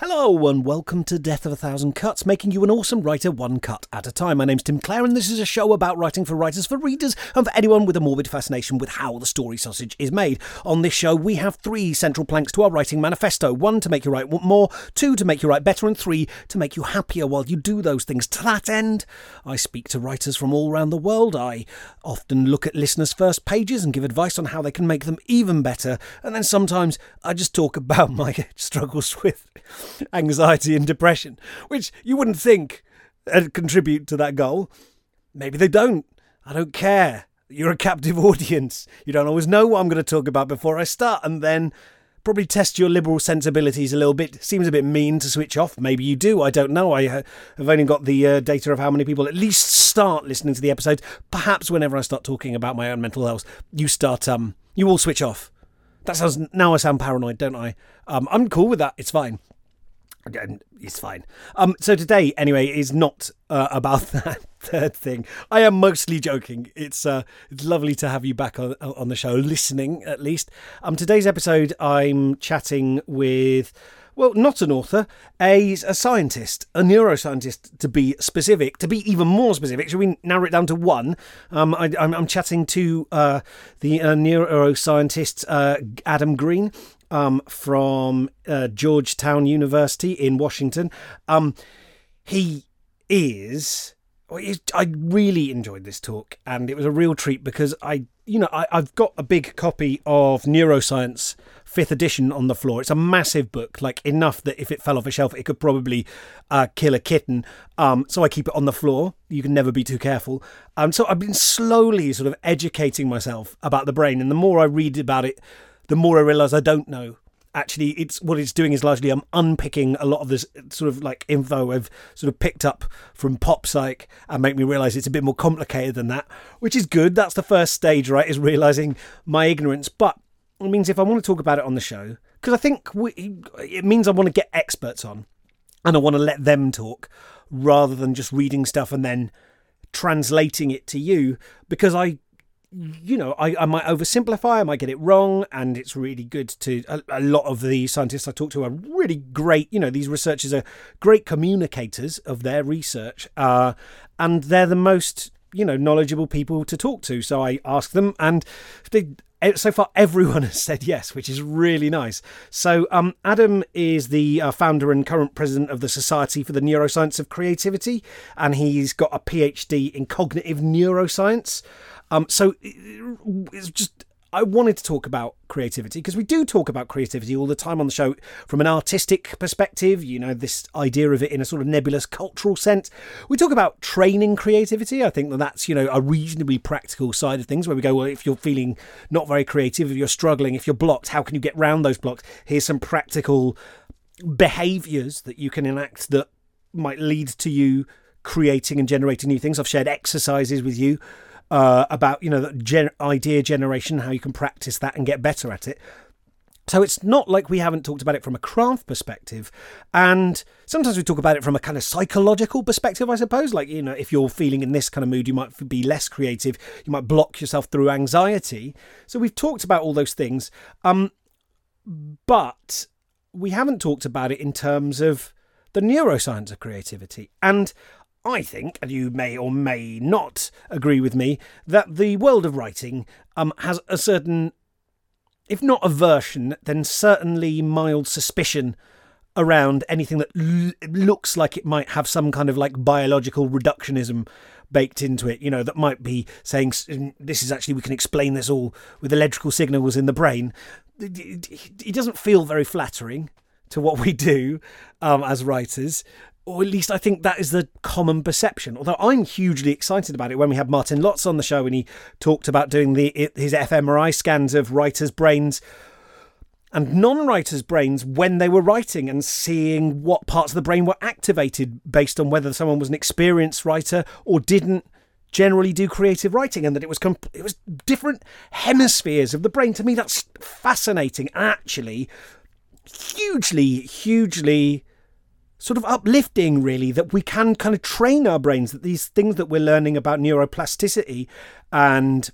Hello and welcome to Death of a Thousand Cuts, making you an awesome writer one cut at a time. My name's Tim Clare and this is a show about writing for writers, for readers, and for anyone with a morbid fascination with how the story sausage is made. On this show, we have three central planks to our writing manifesto. One, to make you write more, two, to make you write better, and three, to make you happier while you do those things. To that end, I speak to writers from all around the world. I often look at listeners' first pages and give advice on how they can make them even better. And then sometimes I just talk about my struggles with anxiety and depression, which you wouldn't think contribute to that goal. Maybe they don't. I don't care. You're a captive audience. You don't always know what I'm going to talk about before I start, and then probably test your liberal sensibilities a little bit. Seems a bit mean to switch off. Maybe you do. I don't know. I have only got the uh, data of how many people at least start listening to the episodes. Perhaps whenever I start talking about my own mental health, you start um you all switch off. That sounds now I sound paranoid, don't I? Um, I'm cool with that. It's fine. It's fine. Um, so today, anyway, is not uh, about that third thing. I am mostly joking. It's uh, it's lovely to have you back on on the show, listening at least. Um, today's episode, I'm chatting with. Well, not an author, a, a scientist, a neuroscientist to be specific, to be even more specific. Should we narrow it down to one? Um, I, am chatting to uh, the uh, neuroscientist uh, Adam Green um, from uh, Georgetown University in Washington. Um, he is. I really enjoyed this talk, and it was a real treat because I, you know, I, I've got a big copy of Neuroscience fifth edition on the floor. It's a massive book, like enough that if it fell off a shelf, it could probably uh, kill a kitten. Um, so I keep it on the floor. You can never be too careful. Um, so I've been slowly sort of educating myself about the brain, and the more I read about it, the more I realise I don't know. Actually, it's what it's doing is largely I'm unpicking a lot of this sort of like info I've sort of picked up from pop psych and make me realise it's a bit more complicated than that, which is good. That's the first stage, right? Is realising my ignorance. But it means if I want to talk about it on the show, because I think we, it means I want to get experts on and I want to let them talk rather than just reading stuff and then translating it to you because I you know, I, I might oversimplify, I might get it wrong, and it's really good to. A, a, lot of the scientists I talk to are really great. You know, these researchers are great communicators of their research, uh, and they're the most you know knowledgeable people to talk to. So I ask them, and they so far everyone has said yes which is really nice so um, adam is the uh, founder and current president of the society for the neuroscience of creativity and he's got a phd in cognitive neuroscience um, so it's just I wanted to talk about creativity because we do talk about creativity all the time on the show from an artistic perspective, you know, this idea of it in a sort of nebulous cultural sense. We talk about training creativity. I think that that's, you know, a reasonably practical side of things where we go, well, if you're feeling not very creative, if you're struggling, if you're blocked, how can you get around those blocks? Here's some practical behaviors that you can enact that might lead to you creating and generating new things. I've shared exercises with you uh, about you know gen- idea generation, how you can practice that and get better at it. So it's not like we haven't talked about it from a craft perspective. And sometimes we talk about it from a kind of psychological perspective, I suppose. Like, you know, if you're feeling in this kind of mood, you might be less creative. You might block yourself through anxiety. So we've talked about all those things. Um, but we haven't talked about it in terms of the neuroscience of creativity. And I think, and you may or may not agree with me, that the world of writing um, has a certain, if not aversion, then certainly mild suspicion around anything that l- looks like it might have some kind of like biological reductionism baked into it, you know, that might be saying this is actually, we can explain this all with electrical signals in the brain. It, doesn't feel very flattering to what we do um, as writers or at least I think that is the common perception. Although I'm hugely excited about it when we had Martin Lotze on the show and he talked about doing the his fMRI scans of writers' brains and non-writers' brains when they were writing and seeing what parts of the brain were activated based on whether someone was an experienced writer or didn't generally do creative writing and that it was comp- it was different hemispheres of the brain to me that's fascinating actually hugely hugely sort of uplifting, really, that we can kind of train our brains, that these things that we're learning about neuroplasticity and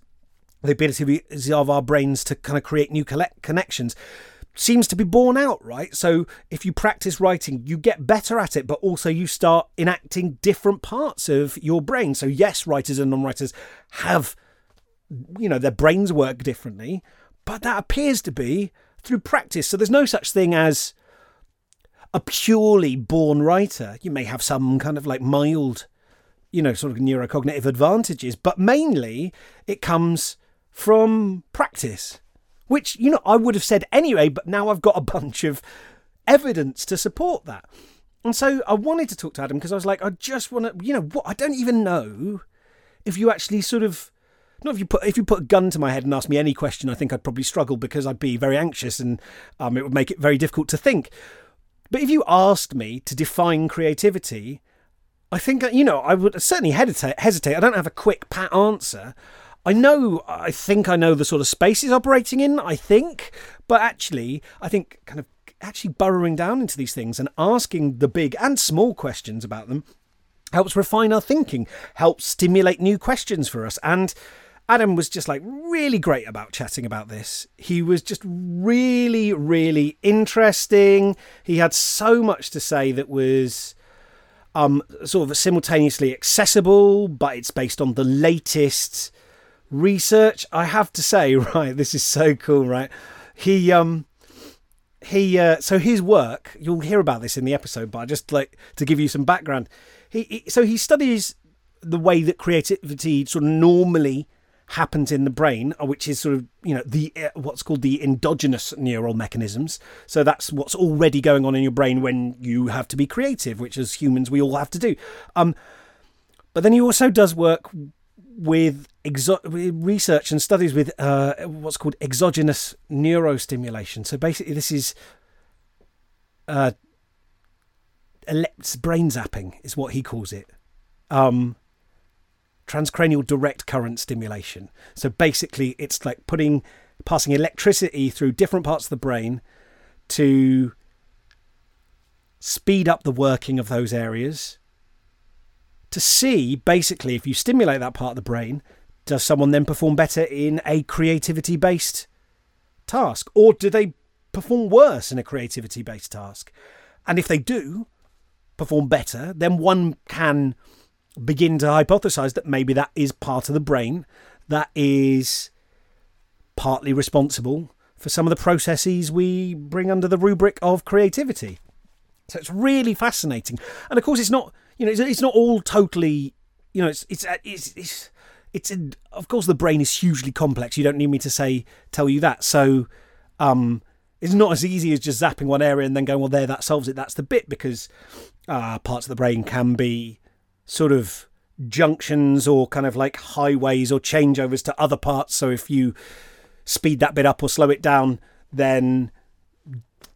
the ability of our brains to kind of create new connections, seems to be borne out, right? So if you practice writing, you get better at it, but also you start enacting different parts of your brain. So yes, writers and non-writers have, you know, their brains work differently, but that appears to be through practice. So there's no such thing as a purely born writer. You may have some kind of like mild, you know, sort of neurocognitive advantages, but mainly it comes from practice which, you know, I would have said anyway, but now I've got a bunch of evidence to support that. And so I wanted to talk to Adam because I was like, I just want to, you know, what I don't even know if you actually sort of not if you put if you put a gun to my head and ask me any question, I think I'd probably struggle because I'd be very anxious and um, it would make it very difficult to think. But if you asked me to define creativity, I think uh, you know I would certainly hesitate. I don't have a quick pat answer. I know, I think I know the sort of space he's operating in, I think, but actually, I think kind of actually burrowing down into these things and asking the big and small questions about them helps refine our thinking, helps stimulate new questions for us. And Adam was just like really great about chatting about this. He was just really, really interesting. He had so much to say that was um, sort of simultaneously accessible, but it's based on the latest research. I have to say, right, this is so cool, right? He um he uh, so his work you'll hear about this in the episode but I just like to give you some background he, he, so he studies the way that creativity sort of normally happens in the brain uh, which is sort of you know the uh, what's called the endogenous neural mechanisms so that's what's already going on in your brain when you have to be creative which as humans we all have to do um but then he also does work with exo- research and studies with uh, what's called exogenous neurostimulation. So basically, this is uh, brain zapping, is what he calls it. Um, transcranial direct current stimulation. So basically, it's like putting passing electricity through different parts of the brain to speed up the working of those areas to see basically if you stimulate that part of the brain, does someone then perform better in a creativity based task? Or do they perform worse in a creativity based task? And if they do perform better, then one can begin to hypothesize that maybe that is part of the brain that is partly responsible for some of the processes we bring under the rubric of creativity. So it's really fascinating. And of course, it's not you know, it's, it's not all totally, you know, it's it's uh, it's it's, it's a, of course the brain is hugely complex. You don't need me to say tell you that. So, um, it's not as easy as just zapping one area and then going, well, there, that solves it. That's the bit because uh, parts of the brain can be sort of junctions or kind of like highways or changeovers to other parts. So if you speed that bit up or slow it down, then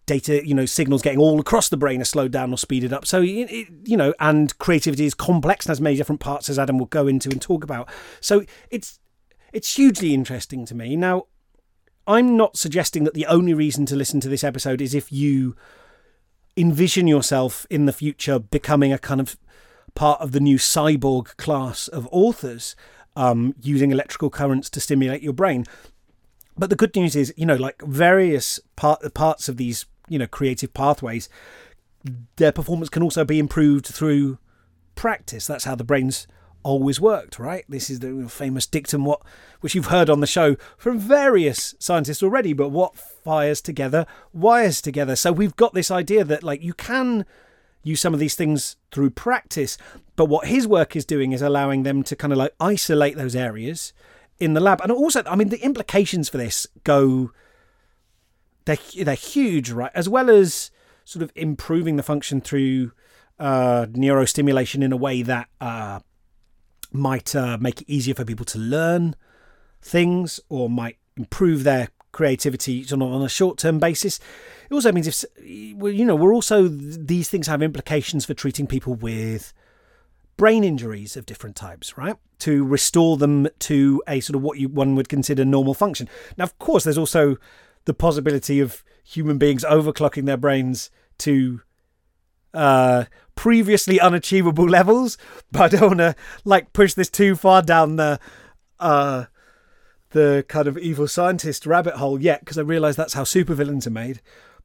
data, you know, signals getting all across the brain are slowed down or speeded up. So, it, you know, and creativity is complex and has many different parts, as Adam will go into and talk about. So it's it's hugely interesting to me. Now, I'm not suggesting that the only reason to listen to this episode is if you envision yourself in the future becoming a kind of part of the new cyborg class of authors um, using electrical currents to stimulate your brain. But the good news is, you know, like various part, parts of these you know creative pathways, their performance can also be improved through practice. That's how the brain's always worked, right? This is the famous dictum, what which you've heard on the show from various scientists already. But what fires together wires together. So we've got this idea that like you can use some of these things through practice, but what his work is doing is allowing them to kind of like isolate those areas in the lab. And also, I mean, the implications for this go they're they're huge, right? As well as sort of improving the function through uh, neurostimulation in a way that uh, might uh, make it easier for people to learn things or might improve their creativity on a short-term basis. It also means if you know we're also these things have implications for treating people with brain injuries of different types, right? To restore them to a sort of what you one would consider normal function. Now, of course, there's also the possibility of human beings overclocking their brains to uh, previously unachievable levels, but I don't want to like push this too far down the uh, the kind of evil scientist rabbit hole yet because I realise that's how supervillains are made.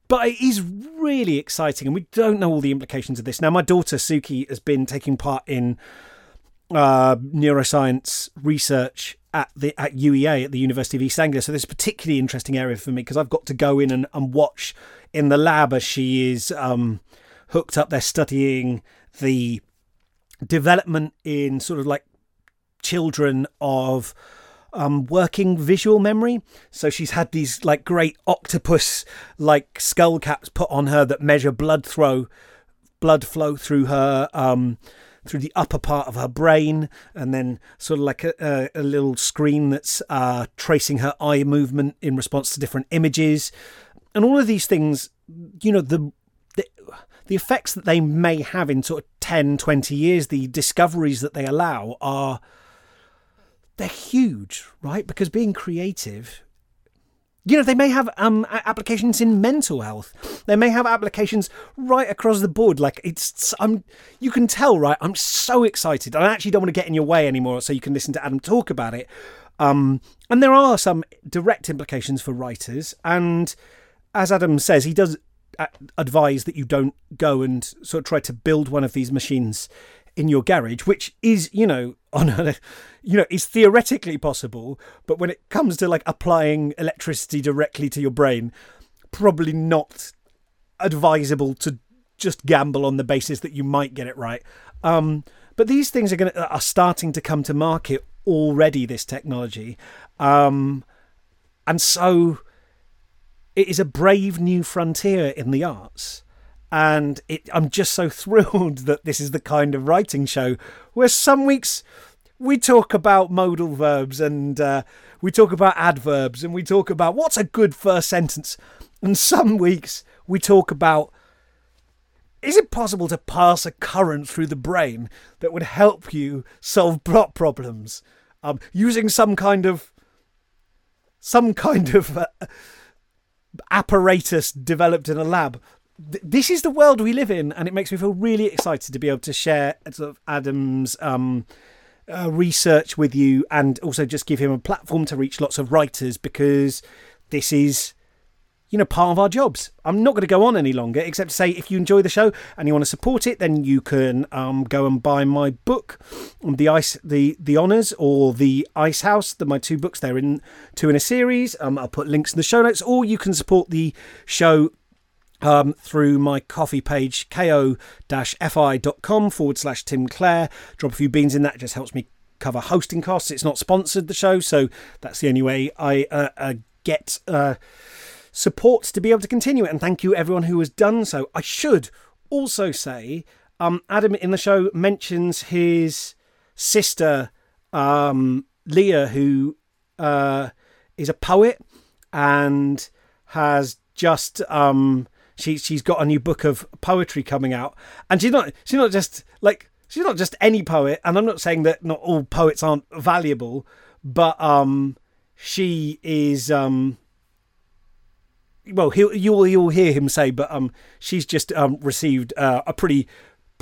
But it is really exciting, and we don't know all the implications of this. Now, my daughter Suki has been taking part in uh, neuroscience research at the at UEA at the University of East Anglia. So this is a particularly interesting area for me because I've got to go in and, and watch in the lab as she is um, hooked up there studying the development in sort of like children of um, working visual memory. So she's had these like great octopus like skull caps put on her that measure blood flow, blood flow through her um, through the upper part of her brain, and then sort of like a, a, a little screen that's uh, tracing her eye movement in response to different images, and all of these things. You know the the, the effects that they may have in sort of 10, 20 years, the discoveries that they allow are they're huge, right? Because being creative, you know, they may have um, applications in mental health. They may have applications right across the board. Like it's, I'm, you can tell, right? I'm so excited. I actually don't want to get in your way anymore, so you can listen to Adam talk about it. Um, and there are some direct implications for writers. And as Adam says, he does advise that you don't go and sort of try to build one of these machines in your garage, which is, you know, on a, you know, is theoretically possible, but when it comes to like applying electricity directly to your brain, probably not advisable to just gamble on the basis that you might get it right. Um, but these things are going are starting to come to market already. This technology, um, and so it is a brave new frontier in the arts and it, I'm just so thrilled that this is the kind of writing show where some weeks we talk about modal verbs and uh, we talk about adverbs and we talk about what's a good first sentence, and some weeks we talk about is it possible to pass a current through the brain that would help you solve plot problems? Um, using some kind of some kind of uh, apparatus developed in a lab this is the world we live in, and it makes me feel really excited to be able to share sort of Adam's um, uh, research with you, and also just give him a platform to reach lots of writers because this is you know, part of our jobs. I'm not going to go on any longer, except to say if you enjoy the show and you want to support it, then you can um, go and buy my book, the ice, the the honors, or the Ice House. The my two books. They're in two in a series. Um, I'll put links in the show notes, or you can support the show um, through my Ko-fi page, ko-fi.com forward slash Tim Clare. Drop a few beans in that, just helps me cover hosting costs. It's not sponsored, the show, so that's the only way I uh, uh, get uh, support to be able to continue it. And thank you, everyone who has done so. I should also say, um, Adam in the show mentions his sister, um, Leah, who uh, is a poet and has just um, she she's got a new book of poetry coming out, and she's not she's not just like she's not just any poet. And I'm not saying that not all poets aren't valuable, but um, she is um. Well, he'll you'll you'll hear him say, but um, she's just um received uh, a pretty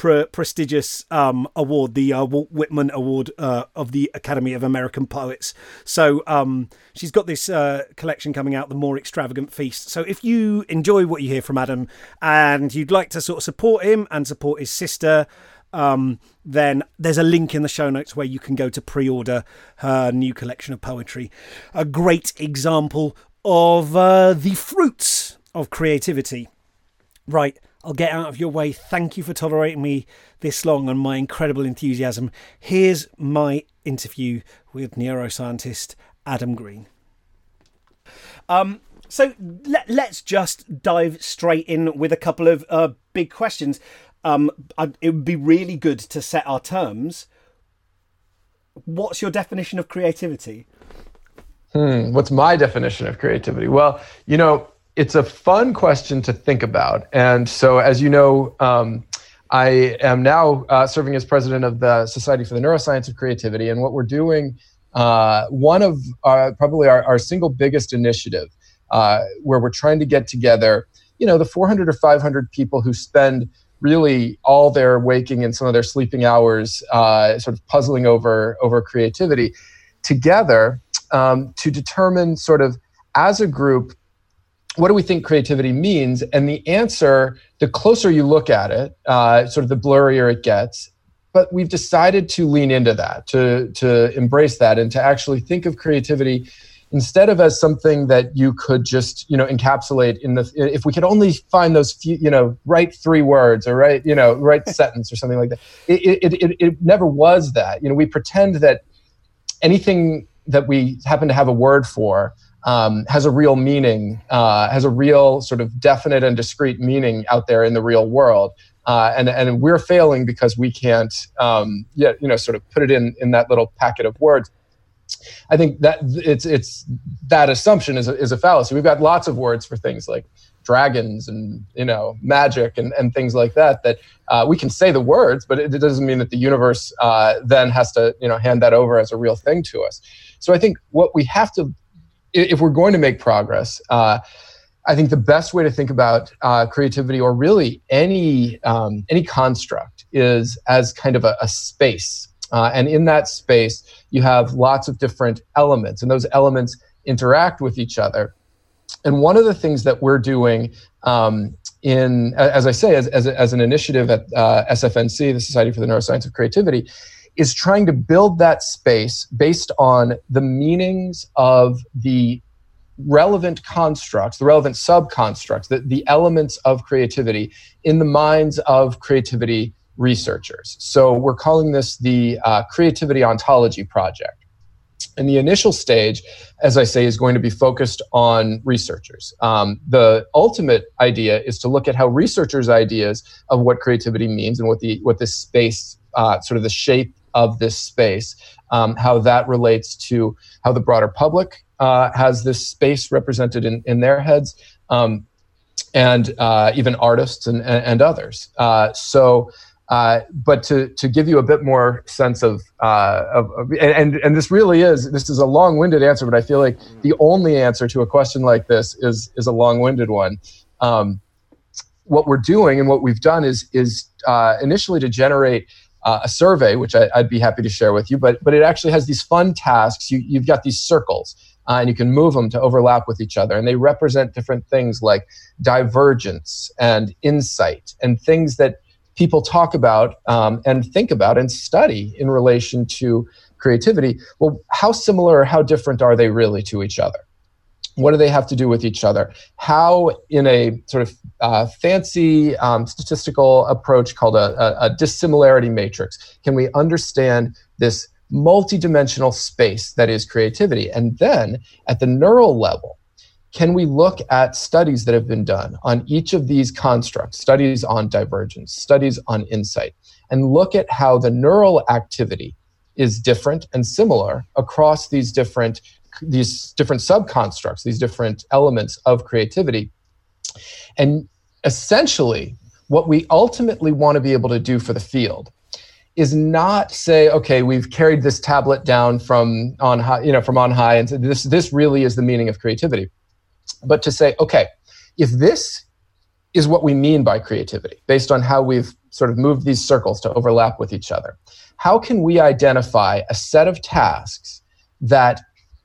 pre- prestigious um, award, the uh, Walt Whitman Award uh, of the Academy of American Poets. So um, she's got this uh, collection coming out, The More Extravagant Feast. So if you enjoy what you hear from Adam and you'd like to sort of support him and support his sister, um, then there's a link in the show notes where you can go to pre order her new collection of poetry. A great example of uh, the fruits of creativity. Right. I'll get out of your way. Thank you for tolerating me this long and my incredible enthusiasm. Here's my interview with neuroscientist Adam Green. Um, so let, us just dive straight in with a couple of uh, big questions. Um, I, it would be really good to set our terms. What's your definition of creativity? Hmm, what's my definition of creativity? Well, you know, it's a fun question to think about. And so, as you know, um, I am now uh, serving as president of the Society for the Neuroscience of Creativity. And what we're doing, uh, one of our, probably our, our, single biggest initiative, uh, where we're trying to get together, you know, the 400 or 500 people who spend really all their waking and some of their sleeping hours uh, sort of puzzling over over creativity together um, to determine sort of as a group what do we think creativity means? And the answer, the closer you look at it, uh, sort of the blurrier it gets. But we've decided to lean into that, to to embrace that, and to actually think of creativity instead of as something that you could just you know encapsulate in the if we could only find those few you know write three words or write you know write sentence or something like that it, it, it, it never was that you know we pretend that anything that we happen to have a word for um, has a real meaning uh, has a real sort of definite and discrete meaning out there in the real world uh, and and we're failing because we can't um, yeah, you know sort of put it in in that little packet of words I think that it's it's that assumption is a, is a fallacy. We've got lots of words for things like dragons and you know magic and, and things like that that uh, we can say the words, but it, it doesn't mean that the universe uh, then has to you know hand that over as a real thing to us. So I think what we have to, if we're going to make progress. Uh, I think the best way to think about uh, creativity, or really any um, any construct, is as kind of a, a space uh, and in that space, you have lots of different elements, and those elements interact with each other. And one of the things that we're doing um, in, as I say, as, as, as an initiative at uh, SFNC, the Society for the Neuroscience of Creativity, is trying to build that space based on the meanings of the relevant constructs, the relevant subconstructs, the, the elements of creativity in the minds of creativity researchers. So we're calling this the uh, Creativity Ontology Project. And the initial stage, as I say, is going to be focused on researchers. Um, the ultimate idea is to look at how researchers' ideas of what creativity means and what the what this space, uh, sort of the shape of this space, um, how that relates to how the broader public uh, has this space represented in, in their heads, um, and uh, even artists and, and, and others. Uh, so uh, but to, to give you a bit more sense of, uh, of, of, and, and this really is this is a long-winded answer but i feel like the only answer to a question like this is is a long-winded one um, what we're doing and what we've done is is uh, initially to generate uh, a survey which I, would be happy to share with you but but it actually has these fun tasks you, you've got these circles uh, and you can move them to overlap with each other and they represent different things like divergence and insight and things that people talk about um, and think about and study in relation to creativity. Well, how similar or how different are they really to each other? What do they have to do with each other? How, in a sort of uh, fancy um, statistical approach called a, a, a dissimilarity matrix, can we understand this multidimensional space that is creativity? And then at the neural level, can we look at studies that have been done on each of these constructs, studies on divergence, studies on insight, and look at how the neural activity is different and similar across these different these different subconstructs, these different elements of creativity. And essentially, what we ultimately want to be able to do for the field is not say, okay, we've carried this tablet down from on high, you know, from on high, and this this really is the meaning of creativity but to say, okay, if this is what we mean by creativity, based on how we've sort of moved these circles to overlap with each other, how can we identify a set of tasks that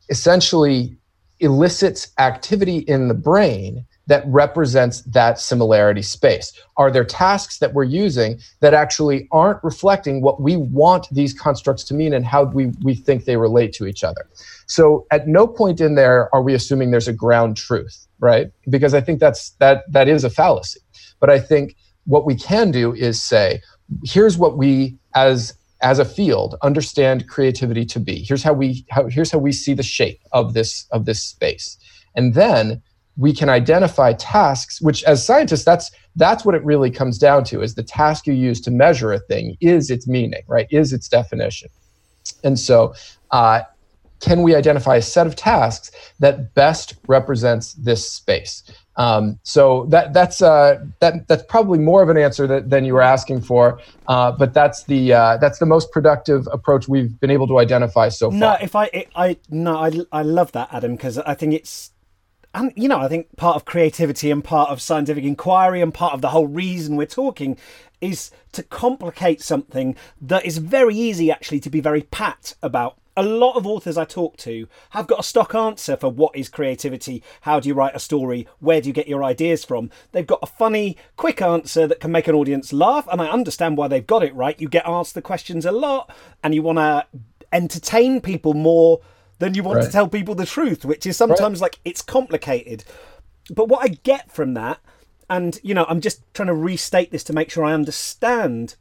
essentially elicits activity in the brain that represents that similarity space? Are there tasks that we're using that actually aren't reflecting what we want these constructs to mean and how we, we think they relate to each other? So at no point in there are we assuming there's a ground truth, right? Because I think that's that that is a fallacy. But I think what we can do is say, here's what we as as a field understand creativity to be. Here's how we how, here's how we see the shape of this of this space. And then we can identify tasks which as scientists that's that's what it really comes down to is the task you use to measure a thing is its meaning right is its definition and so uh, can we identify a set of tasks that best represents this space? Um, so that that's uh, that that's probably more of an answer that, than you were asking for, uh, but that's the uh, that's the most productive approach we've been able to identify so far. No, if I I no I I love that Adam because I think it's and you know I think part of creativity and part of scientific inquiry and part of the whole reason we're talking is to complicate something that is very easy actually to be very pat about a lot of authors I talk to have got a stock answer for what is creativity, how do you write a story, where do you get your ideas from. They've got a funny, quick answer that can make an audience laugh, and I understand why they've got it right. You get asked the questions a lot, and you want to entertain people more than you want right. to tell people the truth, which is sometimes right. like it's complicated. But what I get from that, and you know, I'm just trying to restate this to make sure I understand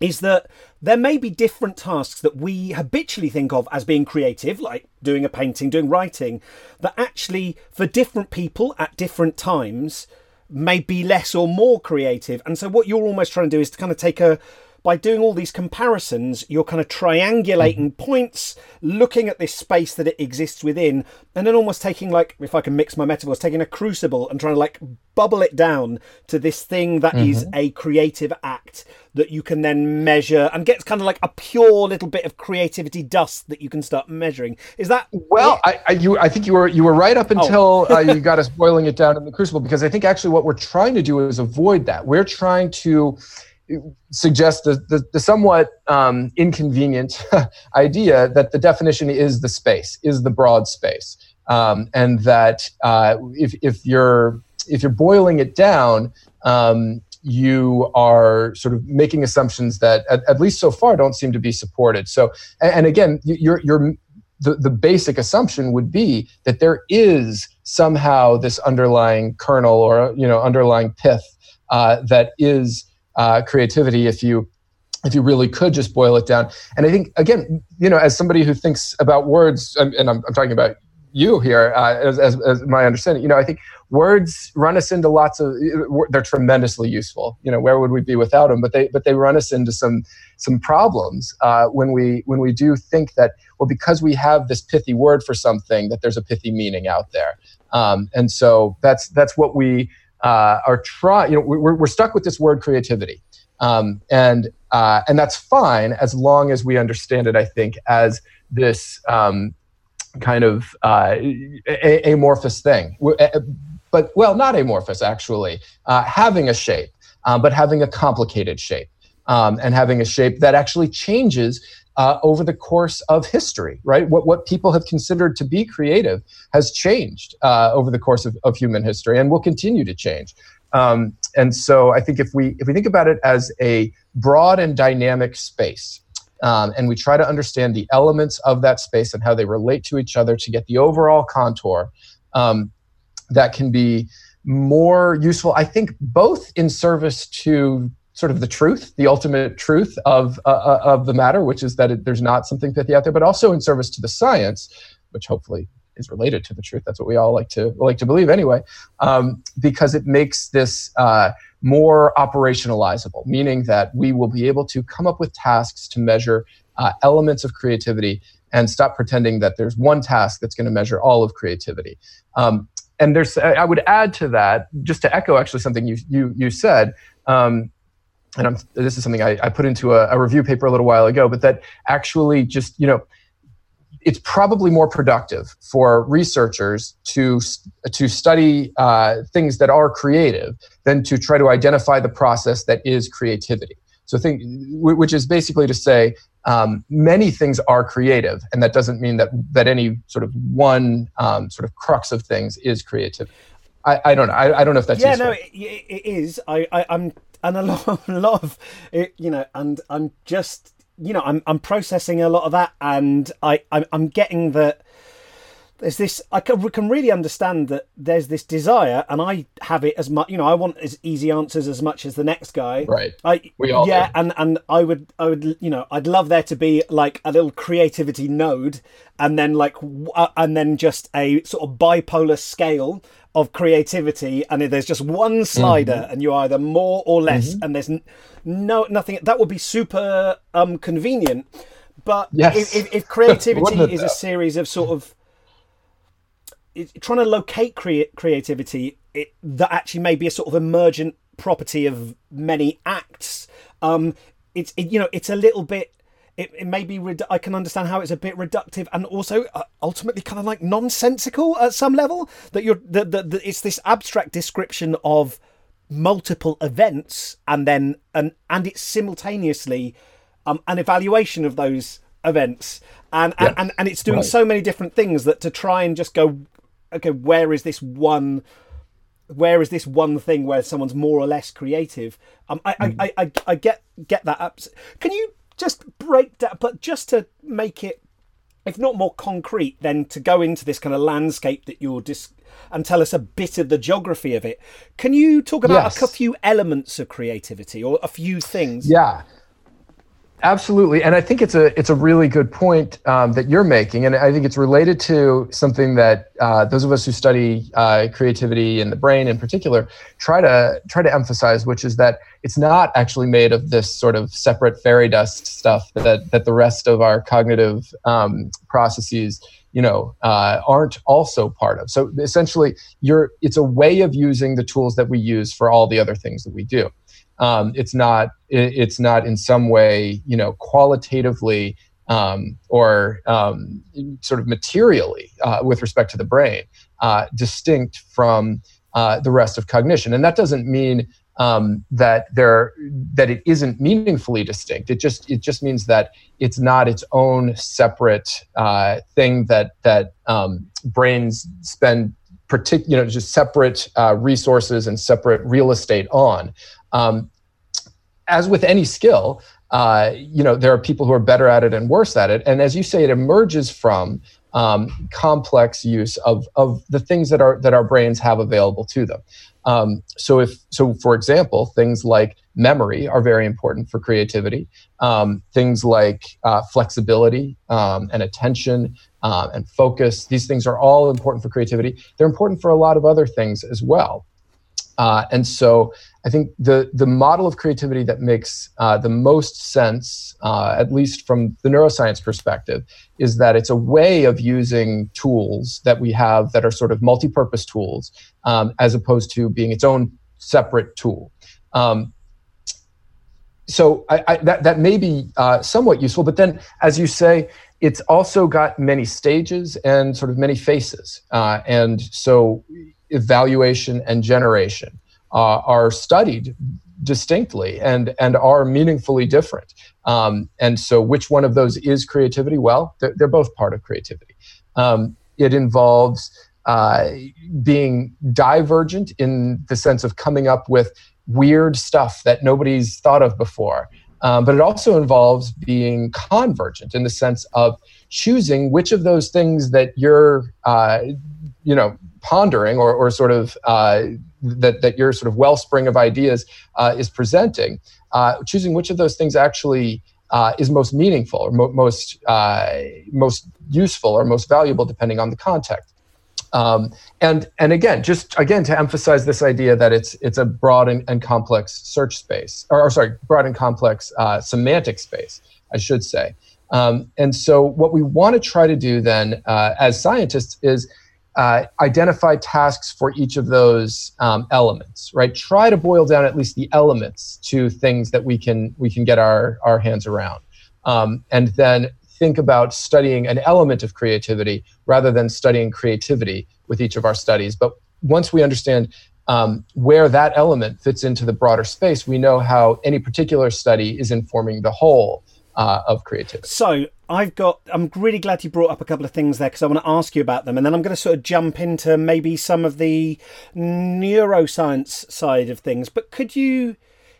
is that there may be different tasks that we habitually think of as being creative, like doing a painting, doing writing, that actually, for different people at different times, may be less or more creative. And so, what you're almost trying to do is to kind of take a by doing all these comparisons, you're kind of triangulating mm-hmm. points, looking at this space that it exists within, and then almost taking, like, if I can mix my metaphors, taking a crucible and trying to, like, bubble it down to this thing that mm-hmm. is a creative act that you can then measure and get kind of like a pure little bit of creativity dust that you can start measuring. Is that well? I, I, you, I think you were you were right up oh. until oh. uh, you got us boiling it down in the crucible because I think actually what we're trying to do is avoid that. We're trying to suggest the, the, the somewhat um, inconvenient idea that the definition is the space, is the broad space, um, and that uh, if, if you're if you're boiling it down, um, you are sort of making assumptions that, at, at, least so far, don't seem to be supported. So, and, and again, you're you're the, the basic assumption would be that there is somehow this underlying kernel or you know underlying pith uh, that is uh, creativity if you if you really could just boil it down. And I think again, you know, as somebody who thinks about words, and, and I'm, I'm, talking about you here uh, as, as, as, my understanding, you know, I think words run us into lots of. They're tremendously useful. You know, where would we be without them? But they but they run us into some some problems uh, when we when we do think that well because we have this pithy word for something that there's a pithy meaning out there. Um, and so that's that's what we uh, are trying, you know, we're, we're stuck with this word creativity. Um, and, uh, and that's fine as long as we understand it, I think, as this um, kind of uh, a- amorphous thing. But, well, not amorphous, actually, uh, having a shape, uh, but having a complicated shape. Um, and having a shape that actually changes uh, over the course of history, right? What, what people have considered to be creative has changed uh, over the course of, of human history and will continue to change. Um, and so I think if we if we think about it as a broad and dynamic space, um, and we try to understand the elements of that space and how they relate to each other to get the overall contour, um, that can be more useful. I think both in service to sort of the truth, the ultimate truth of uh, uh, of the matter, which is that it, there's not something pithy out there, but also in service to the science, which hopefully is related to the truth. That's what we all like to like to believe anyway, um, because it makes this uh, more operationalizable, meaning that we will be able to come up with tasks to measure uh, elements of creativity and stop pretending that there's one task that's going to measure all of creativity. Um, and there's, I would add to that, just to echo actually something you you you said. Um, and I'm, this is something I, I put into a, a, review paper a little while ago, but that actually just, you know, it's probably more productive for researchers to, to study uh, things that are creative than to try to identify the process that is creativity. So, think, which is basically to say, um, many things are creative, and that doesn't mean that that any sort of one um, sort of crux of things is creativity. I, I don't know. I, I don't know if that's yeah. Useful. No, it, it is. I, I I'm and a lot, a lot of it, you know, and I'm just, you know, I'm I'm processing a lot of that, and I I'm, I'm getting that there's this I can, really understand that there's this desire and I have it as much you know I want as easy answers as much as the next guy right I we all yeah do. and and I would I would you know I'd love there to be like a little creativity node and then like uh, and then just a sort of bipolar scale of creativity and there's just one slider mm-hmm. and you're either more or less mm-hmm. and there's no nothing that would be super um convenient but yes. if, if creativity is a series of sort of trying to locate crea- creativity it, that actually may be a sort of emergent property of many acts um it's it, you know it's a little bit it, it may be redu- I can understand how it's a bit reductive and also uh, ultimately kind of like nonsensical at some level that you're that the, the, it's this abstract description of multiple events and then and and it's simultaneously um, an evaluation of those events and yeah. and, and it's doing right. so many different things that to try and just go, okay, where is this one? Where is this one thing where someone's more or less creative? Um, I, mm. I, I, I get get that up. Can you just break that? But just to make it if not more concrete, then to go into this kind of landscape that you're dis- and tell us a bit of the geography of it. Can you talk about yes. a few elements of creativity or a few things? Yeah. Absolutely, and I think it's a it's a really good point um, that you're making, and I think it's related to something that uh, those of us who study uh, creativity and the brain in particular try to try to emphasize, which is that it's not actually made of this sort of separate fairy dust stuff that that the rest of our cognitive um, processes you know uh, aren't also part of. So essentially, you're it's a way of using the tools that we use for all the other things that we do um, it's not it's not in some way you know qualitatively um, or um, sort of materially uh, with respect to the brain uh, distinct from uh, the rest of cognition and that doesn't mean um, that there that it isn't meaningfully distinct. It just it just means that it's not its own separate uh, thing that that um, brains spend partic- you know just separate uh, resources and separate real estate on. Um, as with any skill, uh, you know, there are people who are better at it and worse at it. And as you say, it emerges from um, complex use of, of the things that, are, that our brains have available to them. Um, so, if so, for example, things like memory are very important for creativity. Um, things like uh, flexibility um, and attention uh, and focus; these things are all important for creativity. They're important for a lot of other things as well. Uh, and so I think the, the model of creativity that makes uh, the most sense, uh, at least from the neuroscience perspective, is that it's a way of using tools that we have that are sort of multi purpose tools, um, as opposed to being its own separate tool. Um, so I, I, that, that may be uh, somewhat useful, but then, as you say, it's also got many stages and sort of many faces. Uh, and so evaluation and generation uh, are studied distinctly and and are meaningfully different. Um, and so, which one of those is creativity? Well, they're, they're both part of creativity. Um, it involves uh, being divergent in the sense of coming up with weird stuff that nobody's thought of before. Um, but it also involves being convergent in the sense of choosing which of those things that you're, uh, you know, pondering or, or sort of uh, that, that your sort of wellspring of ideas uh, is presenting, uh, choosing which of those things actually uh, is most meaningful or mo- most, uh, most useful or most valuable depending on the context. Um, and and again, just again to emphasize this idea that it's it's a broad and, and complex search space, or, or sorry, broad and complex semantic space, I should say. Um, and so, what we want to try to do then, uh, as scientists, is uh, identify tasks for each of those um, elements right? Try to boil down at least the elements to things that we can we can get our our hands around. Um, and then think about studying an element of creativity rather than studying creativity with each of our studies. But once we understand um, where that element fits into the broader space we know how any particular study is informing the whole uh, of creativity. So I've got. I'm really glad you brought up a couple of things there because I want to ask you about them, and then I'm going to sort of jump into maybe some of the neuroscience side of things. But could you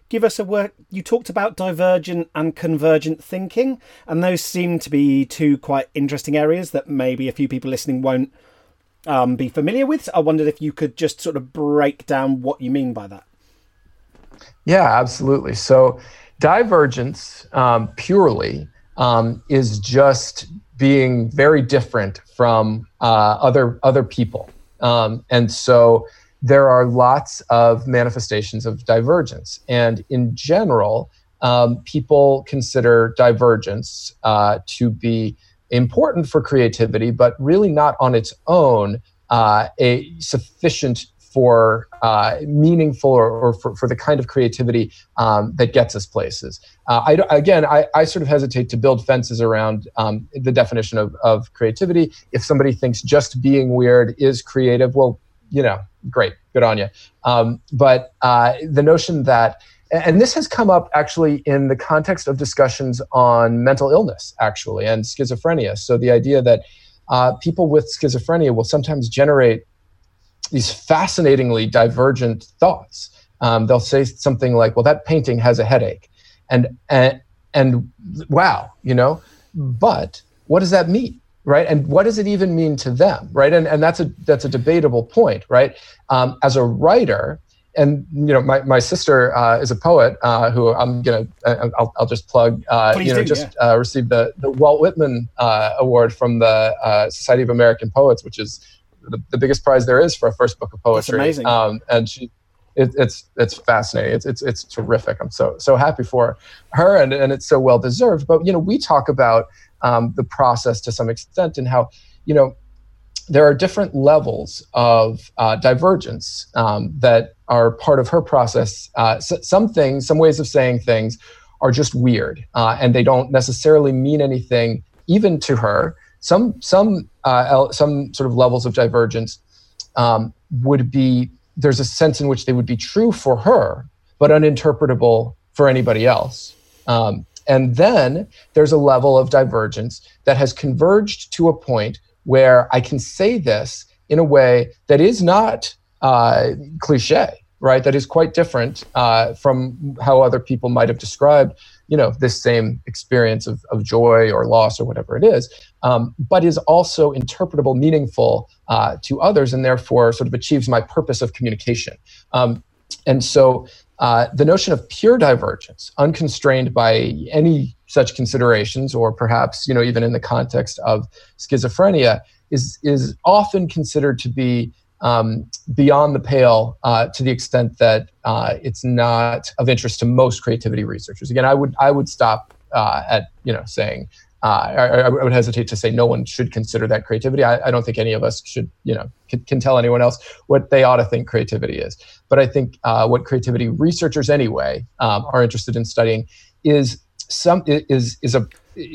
give us a work? You talked about divergent and convergent thinking, and those seem to be two quite interesting areas that maybe a few people listening won't um, be familiar with. I wondered if you could just sort of break down what you mean by that. Yeah, absolutely. So, divergence um, purely um, is just being very different from uh, other other people, um, and so there are lots of manifestations of divergence. And in general, um, people consider divergence uh, to be important for creativity, but really not on its own uh, a sufficient for uh, meaningful or, or for, for, the kind of creativity um, that gets us places. Uh, I, again, I, I, sort of hesitate to build fences around um, the definition of, of creativity. If somebody thinks just being weird is creative, well, you know, great, good on you. Um, but uh, the notion that and this has come up actually in the context of discussions on mental illness, actually, and schizophrenia. So the idea that uh, people with schizophrenia will sometimes generate these fascinatingly divergent thoughts. Um, they'll say something like, "Well, that painting has a headache," and and and wow, you know, but what does that mean? right and what does it even mean to them right and and that's a that's a debatable point right um, as a writer and you know my, my sister uh, is a poet uh, who i'm gonna uh, I'll, I'll just plug uh, you know do, just yeah. Uh, received the, the walt whitman uh, award from the society of american poets which is the, the biggest prize there is for a first book of poetry. That's amazing. Um, and she it, it's it's fascinating. It's, it's it's terrific. I'm so so happy for her and, and it's so well deserved. But you know we talk about um, the process to some extent and how you know there are different levels of uh, divergence um, that are part of her process. Uh, so some things, some ways of saying things, are just weird, uh, and they don't necessarily mean anything, even to her. Some some uh, some sort of levels of divergence um, would be there's a sense in which they would be true for her, but uninterpretable for anybody else. Um, and then there's a level of divergence that has converged to a point where I can say this in a way that is not uh, cliche, right? That is quite different uh, from how other people might have described, you know, this same experience of, of joy or loss or whatever it is, um, but is also interpretable, meaningful uh, to others, and therefore sort of achieves my purpose of communication. Um, and so uh, the notion of pure divergence, unconstrained by any such considerations, or perhaps you know even in the context of schizophrenia, is is often considered to be um, beyond the pale uh, to the extent that uh, it's not of interest to most creativity researchers. Again, I would I would stop uh, at you know saying uh, I, I, would hesitate to say no one should consider that creativity. I, I don't think any of us should, you know, can, can, tell anyone else what they ought to think creativity is. But I think uh, what creativity researchers, anyway, um, are interested in studying is some is is a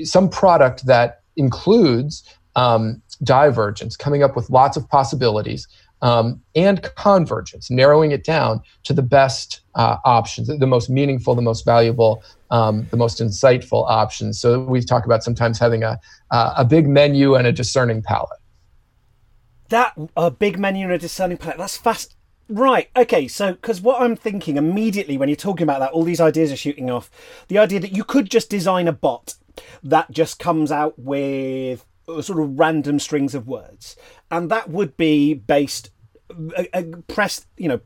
some product that includes um, divergence, coming up with lots of possibilities, um, and convergence, narrowing it down to the best uh, options, the most meaningful, the most valuable, um, the most insightful options. So we talk about sometimes having a uh, a big menu and a discerning palate. That a big menu and a discerning palate. That's fast. Right. Okay. So, because what I'm thinking immediately when you're talking about that, all these ideas are shooting off. The idea that you could just design a bot that just comes out with sort of random strings of words, and that would be based, uh, pressed, you know,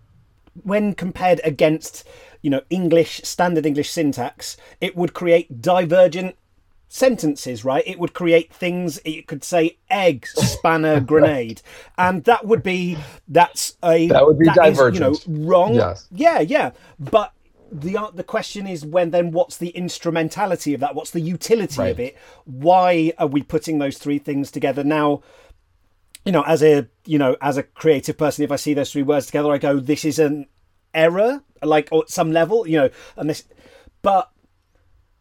when compared against, you know, English standard English syntax, it would create divergent sentences, right? It would create things. It could say egg, spanner, grenade, and that would be that's a that would be that divergent. Is, you know, wrong. Yes. Yeah, yeah, but the uh, the question is when then what's the instrumentality of that what's the utility right. of it why are we putting those three things together now you know as a you know as a creative person if i see those three words together i go this is an error like at some level you know and this but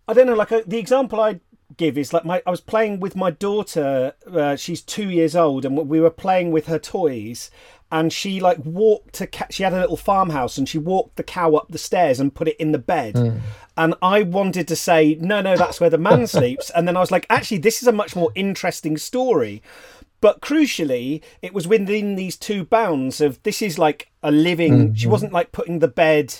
i don't know like uh, the example i give is like my i was playing with my daughter uh, she's two years old and we were playing with her toys and she like walked to ca- she had a little farmhouse and she walked the cow up the stairs and put it in the bed mm. and i wanted to say no no that's where the man sleeps and then i was like actually this is a much more interesting story but crucially it was within these two bounds of this is like a living mm-hmm. she wasn't like putting the bed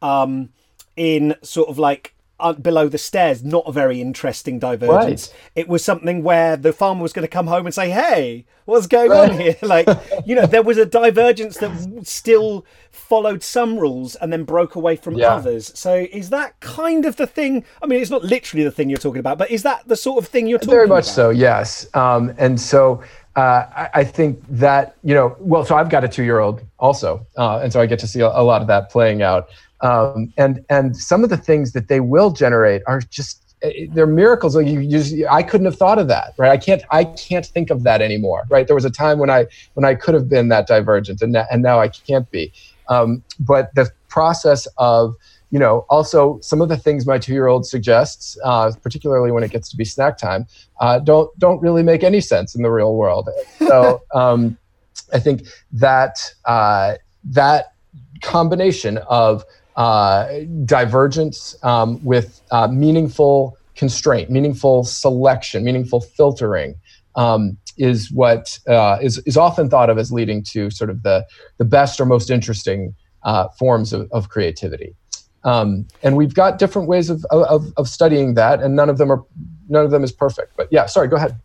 um in sort of like uh, below the stairs, not a very interesting divergence. Right. It was something where the farmer was going to come home and say, "Hey, what's going on here?" like, you know, there was a divergence that still followed some rules and then broke away from yeah. others. So, is that kind of the thing? I mean, it's not literally the thing you're talking about, but is that the sort of thing you're talking about? Very much about? so, yes. Um, and so. Uh, I, I, think that you know, well, so I've got a two-year-old also, uh, and so I get to see a, a lot of that playing out. Um, and and some of the things that they will generate are just eh, they're miracles. Like you, you, I couldn't have thought of that, right? I can't, I can't think of that anymore, right? There was a time when I, when I could have been that divergent, and and now I can't be. Um, but the process of, you know, also some of the things my two-year-old suggests, uh, particularly when it gets to be snack time, uh, don't don't really make any sense in the real world. So um, I think that uh, that combination of divergence um, with uh, meaningful constraint, meaningful selection, meaningful filtering. Um, is what uh, is is often thought of as leading to sort of the the best or most interesting uh, forms of, of creativity. Um, and we've got different ways of, of, of studying that, and none of them are none of them is perfect. But yeah, sorry, go ahead.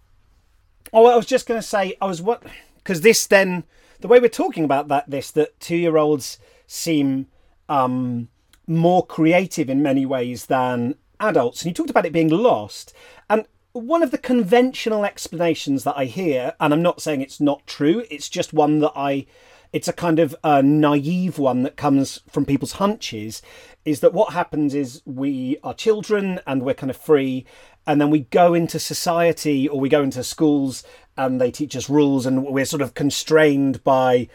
Oh, I was just going to say, I was what because this then the way we're talking about that this that two year olds seem um, more creative in many ways than adults, and you talked about it being lost, and one of the conventional explanations that I hear, and I'm not saying it's not true, it's just one that I it's a kind of a naive one that comes from people's hunches is that what happens is we are children and we're kind of free and then we go into society or we go into schools and they teach us rules and we're sort of constrained by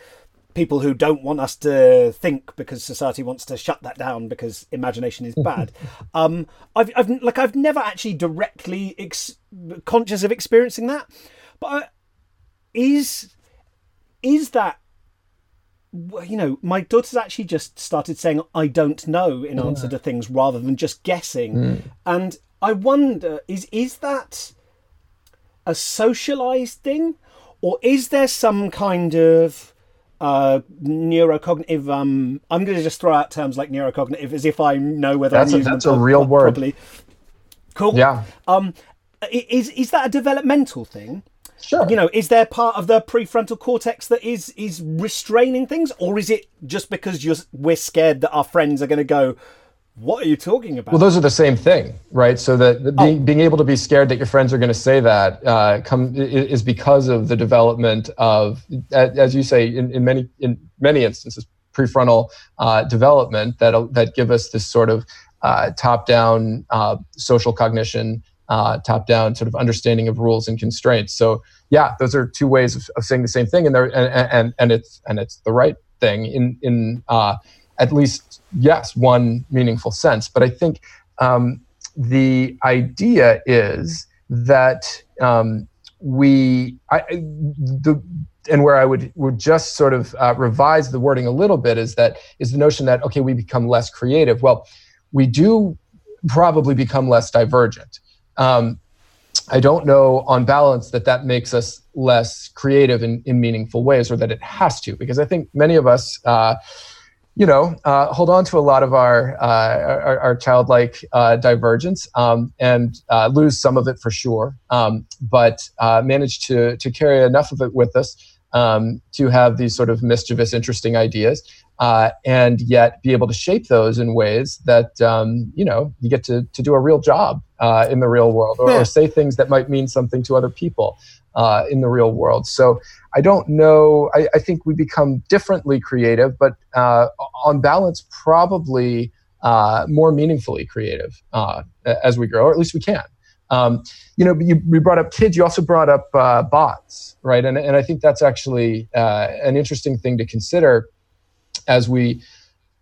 people who don't want us to think because society wants to shut that down because imagination is bad. um, I've, I've like I've never actually directly ex- conscious of experiencing that, but uh, is is that you know, my daughter's actually just started saying "I don't know" in answer to things rather than just guessing, mm. and I wonder is is that a socialized thing, or is there some kind of uh, neurocognitive? Um, I'm going to just throw out terms like neurocognitive as if I know whether that's I'm a, that's a real word. Properly. Cool. Yeah. Um, is is that a developmental thing? Sure. You know, is there part of the prefrontal cortex that is is restraining things, or is it just because you're we're scared that our friends are going to go? What are you talking about? Well, those are the same thing, right? So that oh. being, being able to be scared that your friends are going to say that uh, come is because of the development of, as you say, in, in many in many instances, prefrontal uh, development that that give us this sort of uh, top-down uh, social cognition uh, top-down sort of understanding of rules and constraints. So yeah, those are two ways of, of saying the same thing, and they and, and and it's and it's the right thing in in uh, at least yes one meaningful sense. But I think um, the idea is that um, we I, the and where I would would just sort of uh, revise the wording a little bit is that is the notion that okay we become less creative. Well, we do probably become less divergent. Um, I don't know on balance that that makes us less creative in, in meaningful ways or that it has to, because I think many of us, uh, you know, uh, hold on to a lot of our, uh, our, our, childlike uh, divergence um, and uh, lose some of it for sure, um, but uh, manage to, to carry enough of it with us um, to have these sort of mischievous, interesting ideas uh, and yet be able to shape those in ways that um, you know you get to, to do a real job uh, in the real world or, yeah. or, say things that might mean something to other people uh, in the real world so i don't know I, I think we become differently creative but uh, on balance probably uh, more meaningfully creative uh, as we grow or at least we can um, you know, you, you, brought up kids. You also brought up uh, bots, right? And, and I think that's actually uh, an interesting thing to consider as we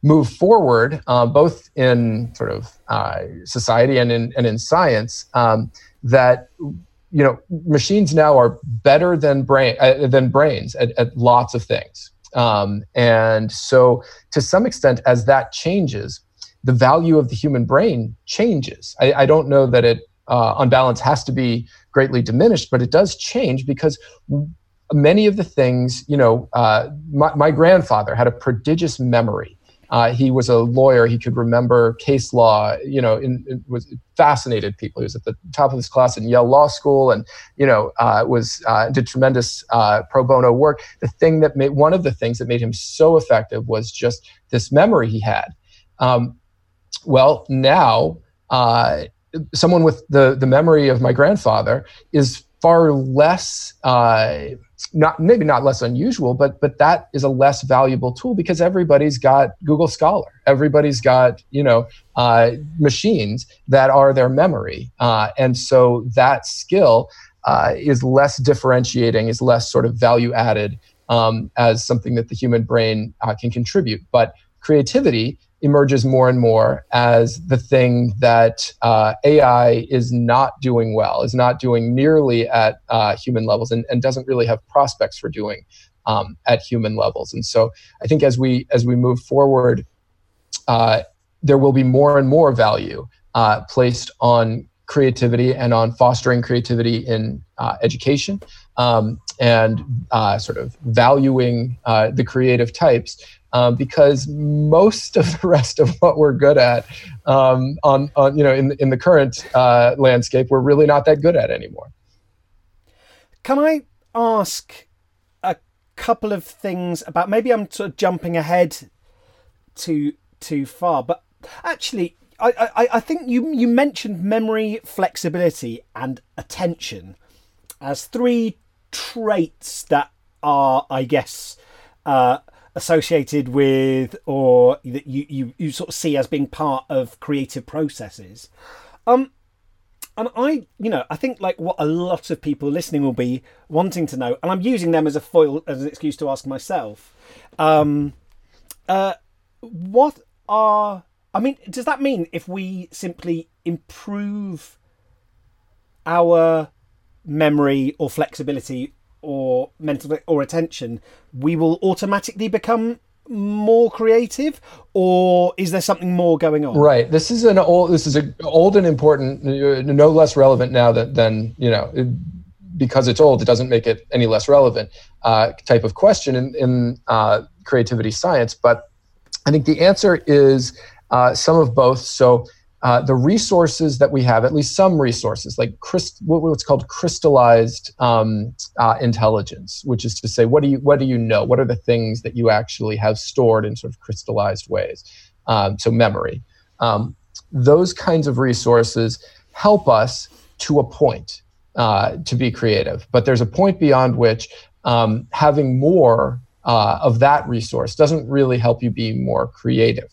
move forward, uh, both in sort of uh, society and in, and in science, um, that you know machines now are better than brain uh, than brains at, at, lots of things. Um, and so, to some extent, as that changes, the value of the human brain changes. I, I don't know that it, uh, on balance, has to be greatly diminished, but it does change because many of the things, you know, uh, my, my, grandfather had a prodigious memory. Uh, he was a lawyer. He could remember case law. You know, in, it was fascinated people. He was at the top of his class in Yale Law School, and you know, uh, was uh, did tremendous uh, pro bono work. The thing that made one of the things that made him so effective was just this memory he had. Um, well, now uh, someone with the the memory of my grandfather is far less uh, not maybe not less unusual, but but that is a less valuable tool because everybody's got Google Scholar, everybody's got you know uh, machines that are their memory, uh, and so that skill uh, is less differentiating, is less sort of value added um, as something that the human brain uh, can contribute. But creativity emerges more and more as the thing that uh, AI is not doing well, is not doing nearly at uh, human levels, and, and, doesn't really have prospects for doing um, at human levels. And so, I think as we as we move forward uh, there will be more and more value uh, placed on creativity and on fostering creativity in uh, education um, and uh, sort of valuing the creative types um, because most of the rest of what we're good at um, on, on you know in, in the current uh, landscape we're really not that good at anymore. Can i ask a couple of things about maybe i'm sort of jumping ahead too too far but actually I, I, I think you you mentioned memory, flexibility, and attention as three traits that are, I guess, uh, associated with or that you, you, you sort of see as being part of creative processes. Um, and I, you know, I think like what a lot of people listening will be wanting to know, and I'm using them as a foil, as an excuse to ask myself, um, uh, what are, I mean, does that mean if we simply improve our memory or flexibility or mental or attention, we will automatically become more creative or is there something more going on? Right. This is an old this is an old and important no less relevant now than, than you know because it's old it doesn't make it any less relevant uh, type of question in, in uh, creativity science. But i think the answer is uh, some of both. So uh, the resources that we have, at least some resources, like crystal, what's called crystallized um, uh, intelligence, which is to say, what do you what do you know? What are the things that you actually have stored in sort of crystallized ways? Um, so memory. Um, those kinds of resources help us to a point uh, to be creative, but there's a point beyond which um, having more uh, of that resource doesn't really help you be more creative.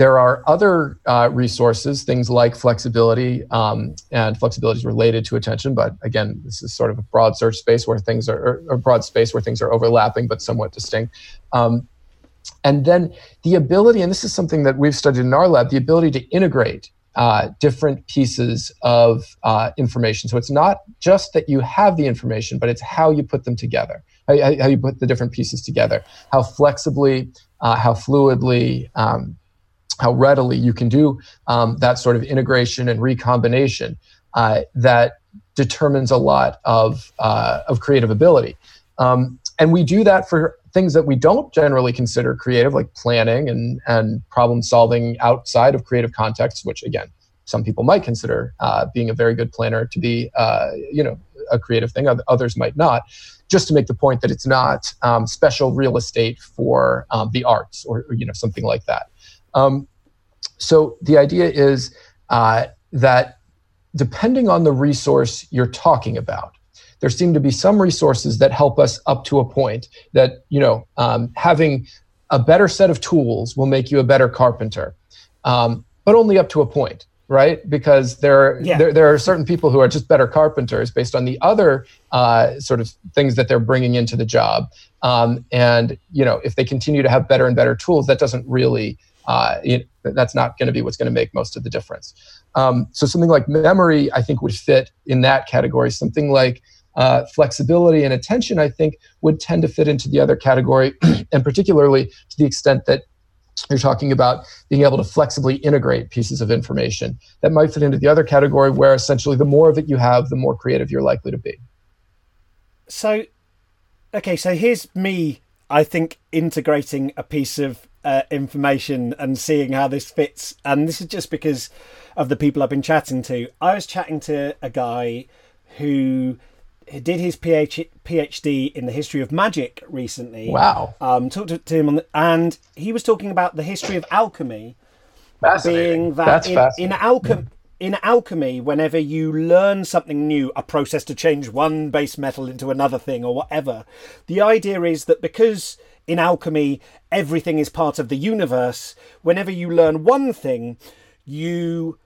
There are other uh, resources, things like flexibility, um, and flexibility is related to attention. But again, this is sort of a broad search space where things are, or broad space where things are overlapping but somewhat distinct. Um, and then the ability, and this is something that we've studied in our lab, the ability to integrate uh, different pieces of uh, information. So it's not just that you have the information, but it's how you put them together, how, how you put the different pieces together, how flexibly, uh, how fluidly, um, how readily you can do um, that sort of integration and recombination uh, that determines a lot of, uh, of creative ability. Um, and we do that for things that we don't generally consider creative, like planning and, and problem solving outside of creative contexts, which again, some people might consider uh, being a very good planner to be, uh, you know, a creative thing. Others might not. Just to make the point that it's not um, special real estate for um, the arts or, or, you know something like that. Um, so the idea is uh, that depending on the resource you're talking about, there seem to be some resources that help us up to a point that you know um, having a better set of tools will make you a better carpenter, um, but only up to a point right? Because there, yeah. there, there are certain people who are just better carpenters based on the other uh, sort of things that they're bringing into the job. Um, and you know, if they continue to have better and better tools, that doesn't really uh, it, that's not going to be what's going to make most of the difference. Um, so something like memory, I think, would fit in that category. Something like uh, flexibility and attention, I think, would tend to fit into the other category, and particularly to the extent that you're talking about being able to flexibly integrate pieces of information that might fit into the other category where essentially the more of it you have the more creative you're likely to be so okay so here's me i think integrating a piece of uh, information and seeing how this fits. And this is just because of the people I've been chatting to. I was chatting to a guy who did his PhD in the history of magic recently. Wow. Um, talked to him on the, and he was talking about the history of alchemy. Being that That's in, in alchemy. In alchemy, whenever you learn something new, a process to change one base metal into another thing or whatever, the idea is that because in alchemy, everything is part of the universe. Whenever you learn one thing, you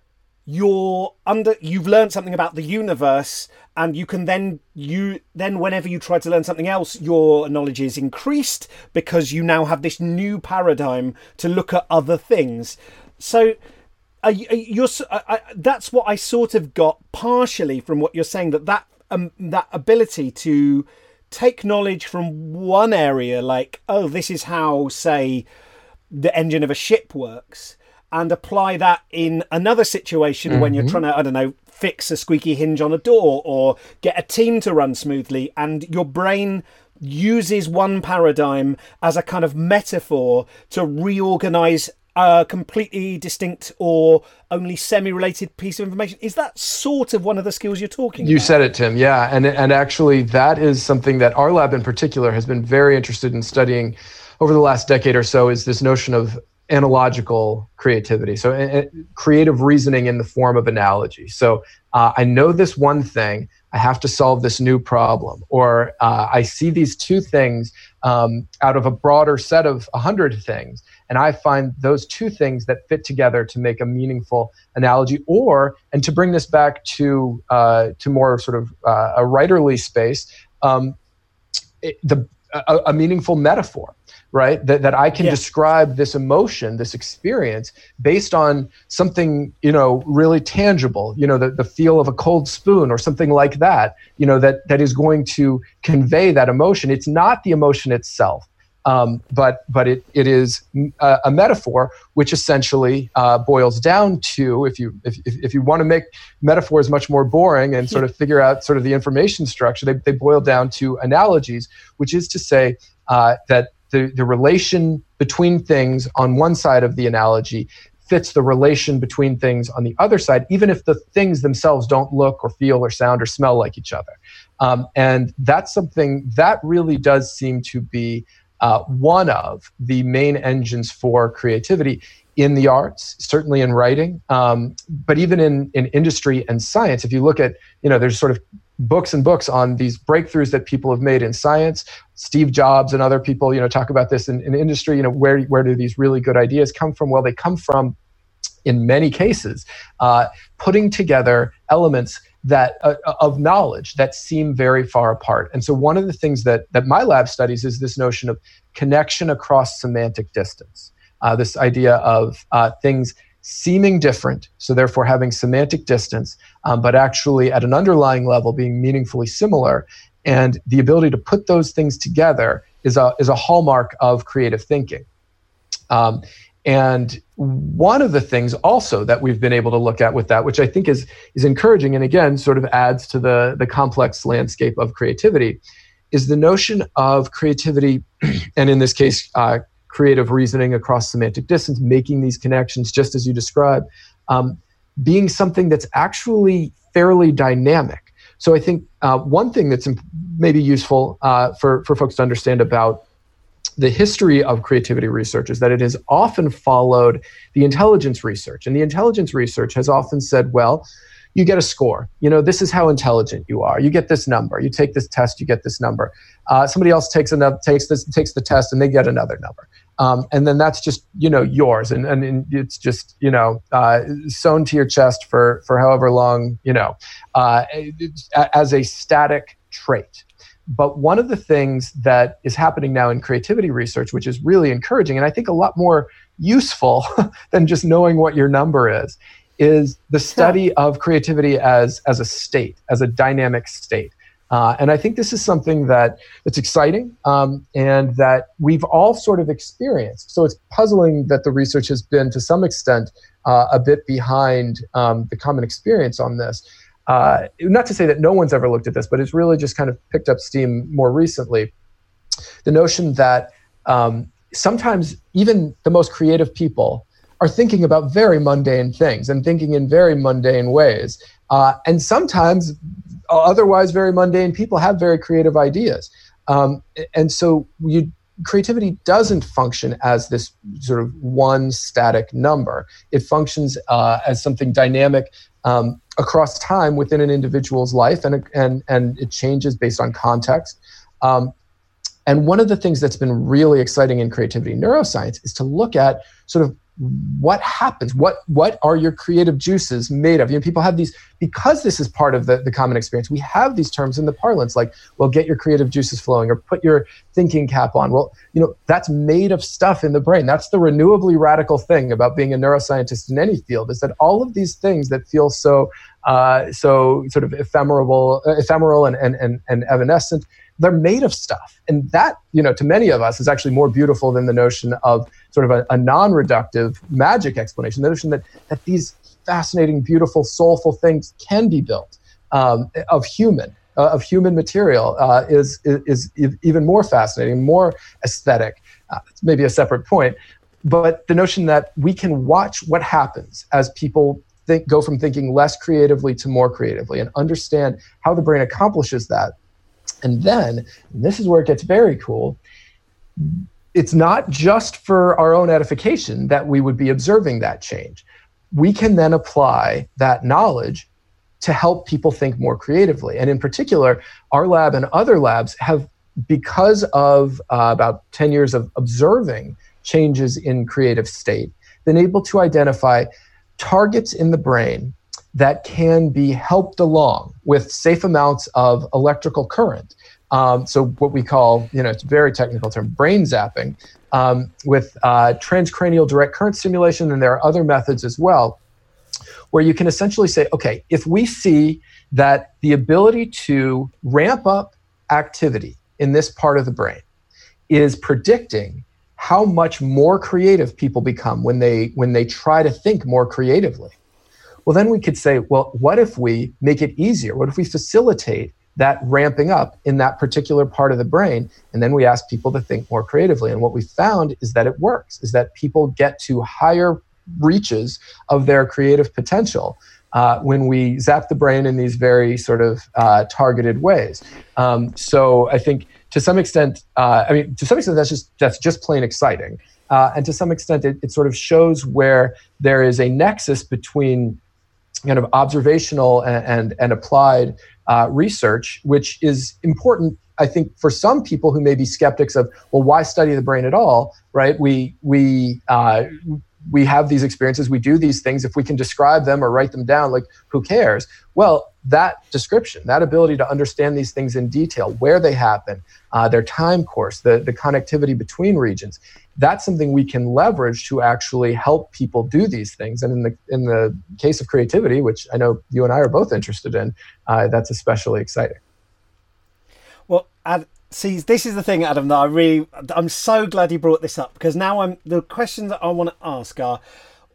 you're under you've learned something about the universe and you can then you then whenever you try to learn something else your knowledge is increased because you now have this new paradigm to look at other things so you're, I, that's what i sort of got partially from what you're saying that that um, that ability to take knowledge from one area, like, oh, this is how, say, the engine of a ship works and apply that in another situation mm-hmm. when you're mm-hmm. trying to, I don't know, fix a squeaky hinge on a door or get a team to run smoothly, and your brain uses one paradigm as a kind of metaphor to reorganize a completely distinct or only semi-related piece of information. Is that sort of one of the skills you're talking you about? said it, Tim. Yeah, and and actually that is something that our lab in particular has been very interested in studying over the last decade or so. Is this notion of analogical creativity. So, uh, creative reasoning in the form of analogy. So, uh, I know this one thing, I have to solve this new problem. Or uh, I see these two things um, out of a broader set of 100 things, and I find those two things that fit together to make a meaningful analogy. Or, and to bring this back to, uh, to more sort of uh, a writerly space, um, it, the, a, a meaningful metaphor right that, that i can yeah. describe this emotion this experience based on something you know really tangible you know the, the feel of a cold spoon or something like that you know that that is going to convey that emotion it's not the emotion itself um, but but it, it is a, a metaphor which essentially uh, boils down to if you if, if you want to make metaphors much more boring and sort of figure out sort of the information structure they, they boil down to analogies which is to say uh, that the, the relation between things on one side of the analogy fits the relation between things on the other side, even if the things themselves don't look or feel or sound or smell like each other. Um, and that's something that really does seem to be uh, one of the main engines for creativity in the arts, certainly in writing, um, but even in, in industry and science. If you look at, you know, there's sort of books and books on these breakthroughs that people have made in science. Steve Jobs and other people, you know, talk about this in, in industry. You know, where where do these really good ideas come from? Well, they come from, in many cases, uh, putting together elements that uh, of knowledge that seem very far apart. And so, one of the things that that my lab studies is this notion of connection across semantic distance. Uh, this idea of uh, things seeming different, so therefore having semantic distance, um, but actually at an underlying level being meaningfully similar. And the ability to put those things together is a, is a hallmark of creative thinking. Um, and one of the things also that we've been able to look at with that, which I think is, is encouraging and again sort of adds to the, the complex landscape of creativity, is the notion of creativity, and in this case, uh, creative reasoning across semantic distance, making these connections, just as you described, um, being something that's actually fairly dynamic. So I think uh, one thing that's maybe useful uh, for, for folks to understand about the history of creativity research is that it has often followed the intelligence research. And the intelligence research has often said, well, you get a score. You know, this is how intelligent you are. You get this number. You take this test, you get this number. Uh, somebody else takes another takes this takes the test, and they get another number. Um, and then that's just you know yours, and, and it's just you know uh, sewn to your chest for for however long you know uh, as a static trait. But one of the things that is happening now in creativity research, which is really encouraging, and I think a lot more useful than just knowing what your number is, is the study of creativity as as a state, as a dynamic state. Uh, and I think this is something that that's exciting um, and that we've all sort of experienced. So it's puzzling that the research has been, to some extent, uh, a bit behind um, the common experience on this. Uh, not to say that no one's ever looked at this, but it's really just kind of picked up steam more recently. The notion that um, sometimes even the most creative people are thinking about very mundane things and thinking in very mundane ways. Uh, and sometimes otherwise very mundane people have very creative ideas. Um, and so you, creativity doesn't function as this sort of one static number. It functions uh, as something dynamic um, across time within an individual's life, and, and, and it changes based on context. Um, and one of the things that's been really exciting in creativity neuroscience is to look at sort of what happens? What what are your creative juices made of? You know people have these because this is part of the, the common experience we have these terms in the parlance like well get your creative juices flowing or put your thinking cap on. Well you know that's made of stuff in the brain. That's the renewably radical thing about being a neuroscientist in any field is that all of these things that feel so uh, so sort of ephemeral ephemeral and, and, and, and evanescent they're made of stuff. And that you know to many of us is actually more beautiful than the notion of sort of a, a non-reductive magic explanation, the notion that that these fascinating, beautiful, soulful things can be built um, of human. Uh, of human material uh, is, is, is even more fascinating, more aesthetic. Uh, maybe a separate point, but the notion that we can watch what happens as people think, go from thinking less creatively to more creatively and understand how the brain accomplishes that. And then, and this is where it gets very cool, it's not just for our own edification that we would be observing that change. We can then apply that knowledge to help people think more creatively. And in particular, our lab and other labs have, because of uh, about 10 years of observing changes in creative state, been able to identify targets in the brain that can be helped along with safe amounts of electrical current um, so what we call, you know, it's a very technical term, brain zapping, um, with uh, transcranial direct current stimulation, and there are other methods as well, where you can essentially say, okay, if we see that the ability to ramp up activity in this part of the brain is predicting how much more creative people become when they when they try to think more creatively well then we could say well what if we make it easier? What if we facilitate that ramping up in that particular part of the brain. And then we ask people to think more creatively. And what we found is that it works is that people get to higher reaches of their creative potential uh, when we zap the brain in these very sort of uh, targeted ways. Um, so i think to some extent uh, i mean to some extent that's just that's just plain exciting. Uh, and to some extent it, it sort of shows where there is a nexus between kind of observational and, and, and applied uh, research, which is important, I think, for some people who may be skeptics of, well, why study the brain at all, right? We, we, uh, we have these experiences, we do these things. If we can describe them or write them down, like, who cares? Well, that description, that ability to understand these things in detail, where they happen, uh, their time course, the, the connectivity between regions, that's something we can leverage to actually help people do these things. And in the in the case of creativity, which I know you and I are both interested in, uh, that's especially exciting. Well, Ad, see, this is the thing, Adam. That I really, I'm so glad you brought this up because now I'm the questions that I want to ask are,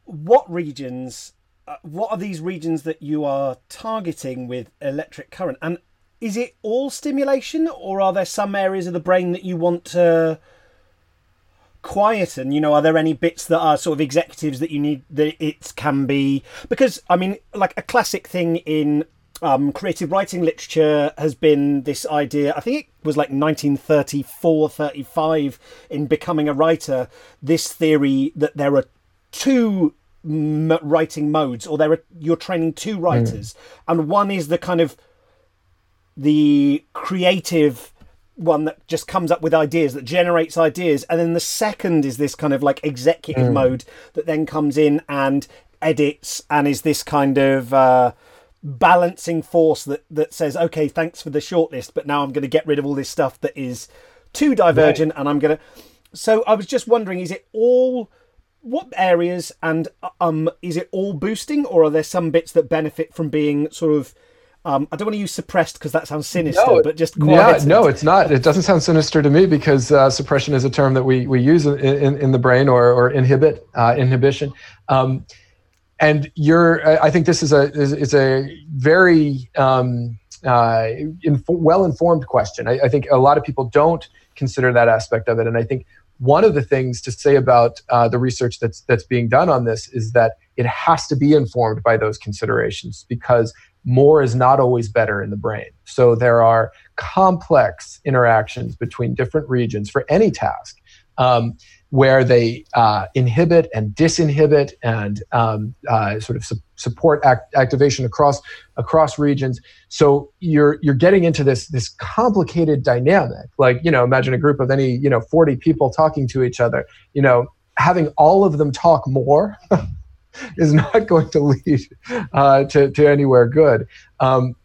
what regions, uh, what are these regions that you are targeting with electric current, and is it all stimulation, or are there some areas of the brain that you want to quieten you know are there any bits that are sort of executives that you need that it can be because i mean like a classic thing in um, creative writing literature has been this idea i think it was like 1934 35 in becoming a writer this theory that there are two m- writing modes or there are you're training two hmm. writers mm. and one is the kind of the creative one that just comes up with ideas that generates ideas and then the second is this kind of like executive mm. mode that then comes in and edits and is this kind of uh, balancing force that that says okay thanks for the shortlist but now i'm going to get rid of all this stuff that is too divergent right. and i'm going to so i was just wondering is it all what areas and um is it all boosting or are there some bits that benefit from being sort of um, I don't want to use suppressed because that sounds sinister, no, but just Yeah, no, it's not. It doesn't sound sinister to me because uh, suppression is a term that we, we use in, in, in the brain or, or inhibit, uh, inhibition. Um, and you're, I think this is a, is, is a very um, uh, inf- well informed question. I, I, think a lot of people don't consider that aspect of it. And I think one of the things to say about uh, the research that's, that's being done on this is that it has to be informed by those considerations because more is not always better in the brain. So there are complex interactions between different regions for any task um, where they uh, inhibit and disinhibit and um, uh, sort of su- support act- activation across across regions. So you're you're getting into this this complicated dynamic. Like you know, imagine a group of any you know 40 people talking to each other. You know, having all of them talk more is not going to lead uh, to, to anywhere good. Um,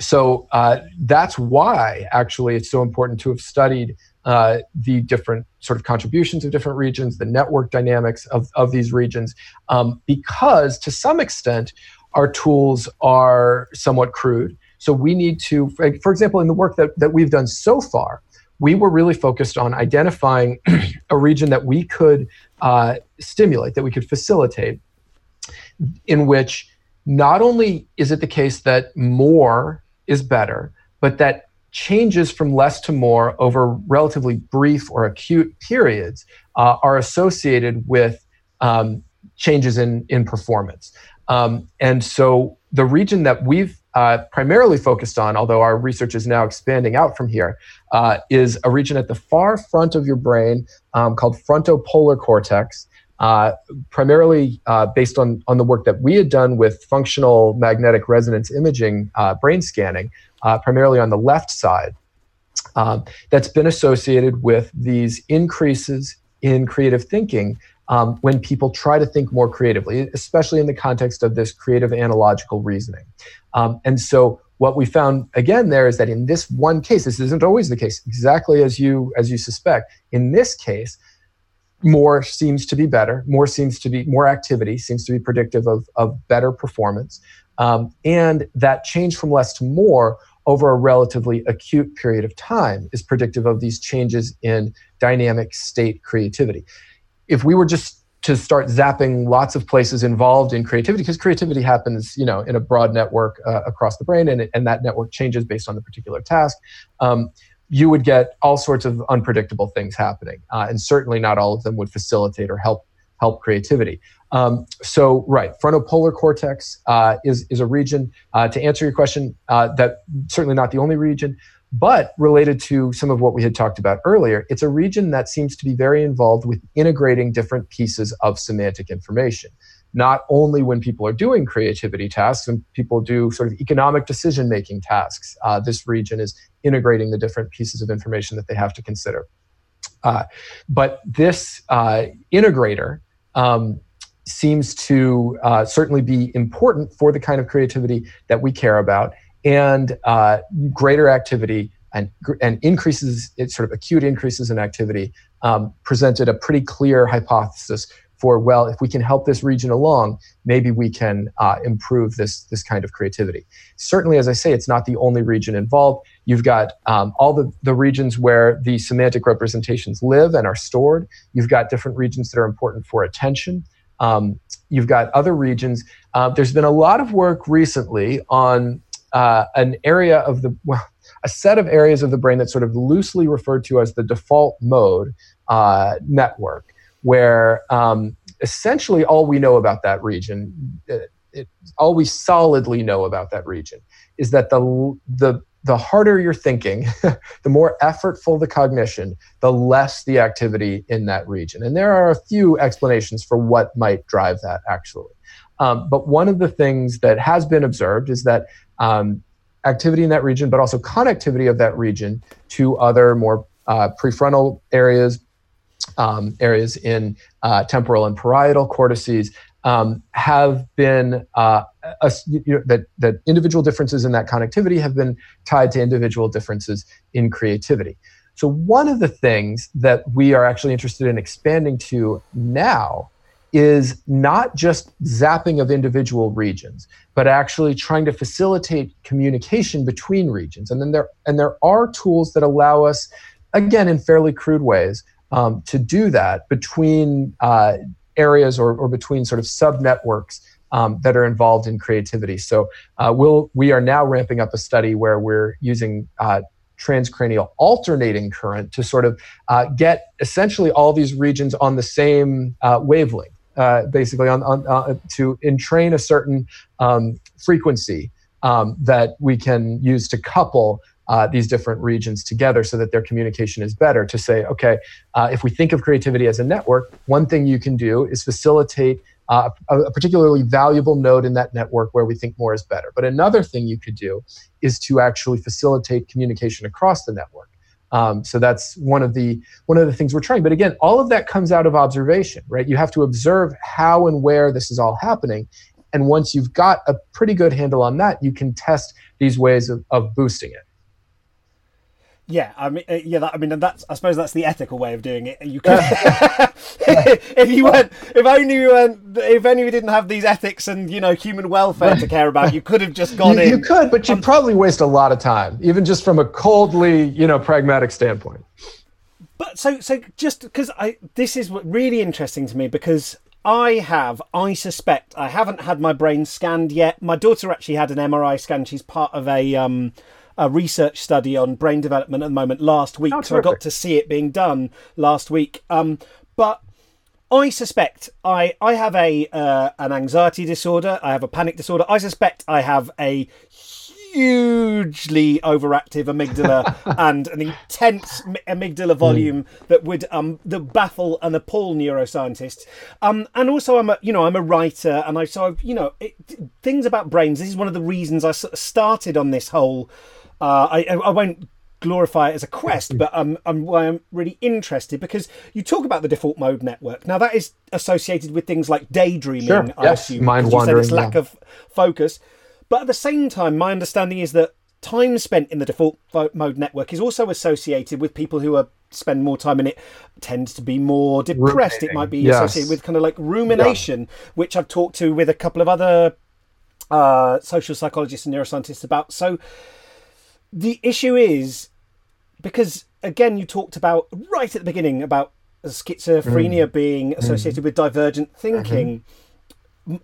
so uh, that's why actually it's so important to have studied uh, the different sort of contributions of different regions, the network dynamics of, of these regions, um, because to some extent our tools are somewhat crude. So we need to, for example, in the work that, that we've done so far, we were really focused on identifying a region that we could uh, stimulate, that we could facilitate, in which not only is it the case that more is better, but that changes from less to more over relatively brief or acute periods uh, are associated with um, changes in, in performance. Um, and so the region that we've uh, primarily focused on, although our research is now expanding out from here, uh, is a region at the far front of your brain um, called frontopolar cortex. Uh, primarily uh, based on, on the work that we had done with functional magnetic resonance imaging uh, brain scanning, uh, primarily on the left side, um, that's been associated with these increases in creative thinking um, when people try to think more creatively, especially in the context of this creative analogical reasoning. Um, and so what we found again there is that in this one case, this isn't always the case, exactly as you as you suspect. In this case, more seems to be better. More seems to be more activity seems to be predictive of of better performance, um, and that change from less to more over a relatively acute period of time is predictive of these changes in dynamic state creativity if we were just to start zapping lots of places involved in creativity because creativity happens you know in a broad network uh, across the brain and, and that network changes based on the particular task um, you would get all sorts of unpredictable things happening uh, and certainly not all of them would facilitate or help help creativity um, so right frontopolar cortex uh, is, is a region uh, to answer your question uh, that certainly not the only region but related to some of what we had talked about earlier, it's a region that seems to be very involved with integrating different pieces of semantic information. Not only when people are doing creativity tasks and people do sort of economic decision making tasks, uh, this region is integrating the different pieces of information that they have to consider. Uh, but this uh, integrator um, seems to uh, certainly be important for the kind of creativity that we care about and uh, greater activity and, and increases, it sort of acute increases in activity, um, presented a pretty clear hypothesis for well, if we can help this region along, maybe we can uh, improve this this kind of creativity. Certainly, as I say, it's not the only region involved. You've got um, all the, the regions where the semantic representations live and are stored. You've got different regions that are important for attention. Um, you've got other regions. Uh, there's been a lot of work recently on uh, an area of the well, a set of areas of the brain that's sort of loosely referred to as the default mode uh, network, where um, essentially all we know about that region, it, uh, it, all we solidly know about that region, is that the the the harder you're thinking, the more effortful the cognition, the less the activity in that region. And there are a few explanations for what might drive that actually. Um, but one of the things that has been observed is that um, activity in that region, but also connectivity of that region to other more uh, prefrontal areas, um, areas in uh, temporal and parietal cortices, um, have been uh, a, you know, that that individual differences in that connectivity have been tied to individual differences in creativity. So one of the things that we are actually interested in expanding to now is not just zapping of individual regions, but actually trying to facilitate communication between regions. And then there and there are tools that allow us, again, in fairly crude ways, um, to do that between uh, areas or, or between sort of sub networks um, that are involved in creativity. So uh, we'll we are now ramping up a study where we're using uh, transcranial alternating current to sort of uh, get essentially all these regions on the same uh, wavelength uh, basically on, on uh, to entrain a certain um, frequency um, that we can use to couple uh, these different regions together so that their communication is better. To say, okay, uh, if we think of creativity as a network, one thing you can do is facilitate uh, a, particularly valuable node in that network where we think more is better. But another thing you could do is to actually facilitate communication across the network. Um, so that's one of the one of the things we're trying. But again, all of that comes out of observation, right? You have to observe how and where this is all happening, and once you've got a pretty good handle on that, you can test these ways of, of boosting it. Yeah, I mean, uh, yeah. That, I mean, that's. I suppose that's the ethical way of doing it. You could, if you weren't, if only you weren't, if only you didn't have these ethics and you know human welfare to care about, you could have just gone you, in. You could, but you'd probably waste a lot of time, even just from a coldly, you know, pragmatic standpoint. But so, so just because I, this is what really interesting to me because I have, I suspect, I haven't had my brain scanned yet. My daughter actually had an MRI scan. She's part of a um, a research study on brain development at the moment last week, oh, so I got to see it being done last week. Um, but I suspect I I have a uh, an anxiety disorder. I have a panic disorder. I suspect I have a hugely overactive amygdala and an intense amygdala volume mm. that would um that baffle and appall neuroscientists. Um, and also I'm a you know I'm a writer and I so I've, you know it, things about brains. This is one of the reasons I sort of started on this whole uh, I, I won't glorify it as a quest, but um, I'm, I'm really interested because you talk about the default mode network. Now that is associated with things like daydreaming, sure. I yes. assume, mind wandering, it's lack yeah. of focus. But at the same time, my understanding is that time spent in the default mode network is also associated with people who are spend more time in it tends to be more depressed. Ruminating. It might be yes. associated with kind of like rumination, yeah. which I've talked to with a couple of other uh, social psychologists and neuroscientists about. So the issue is because again you talked about right at the beginning about schizophrenia mm. being mm. associated mm. with divergent thinking mm-hmm.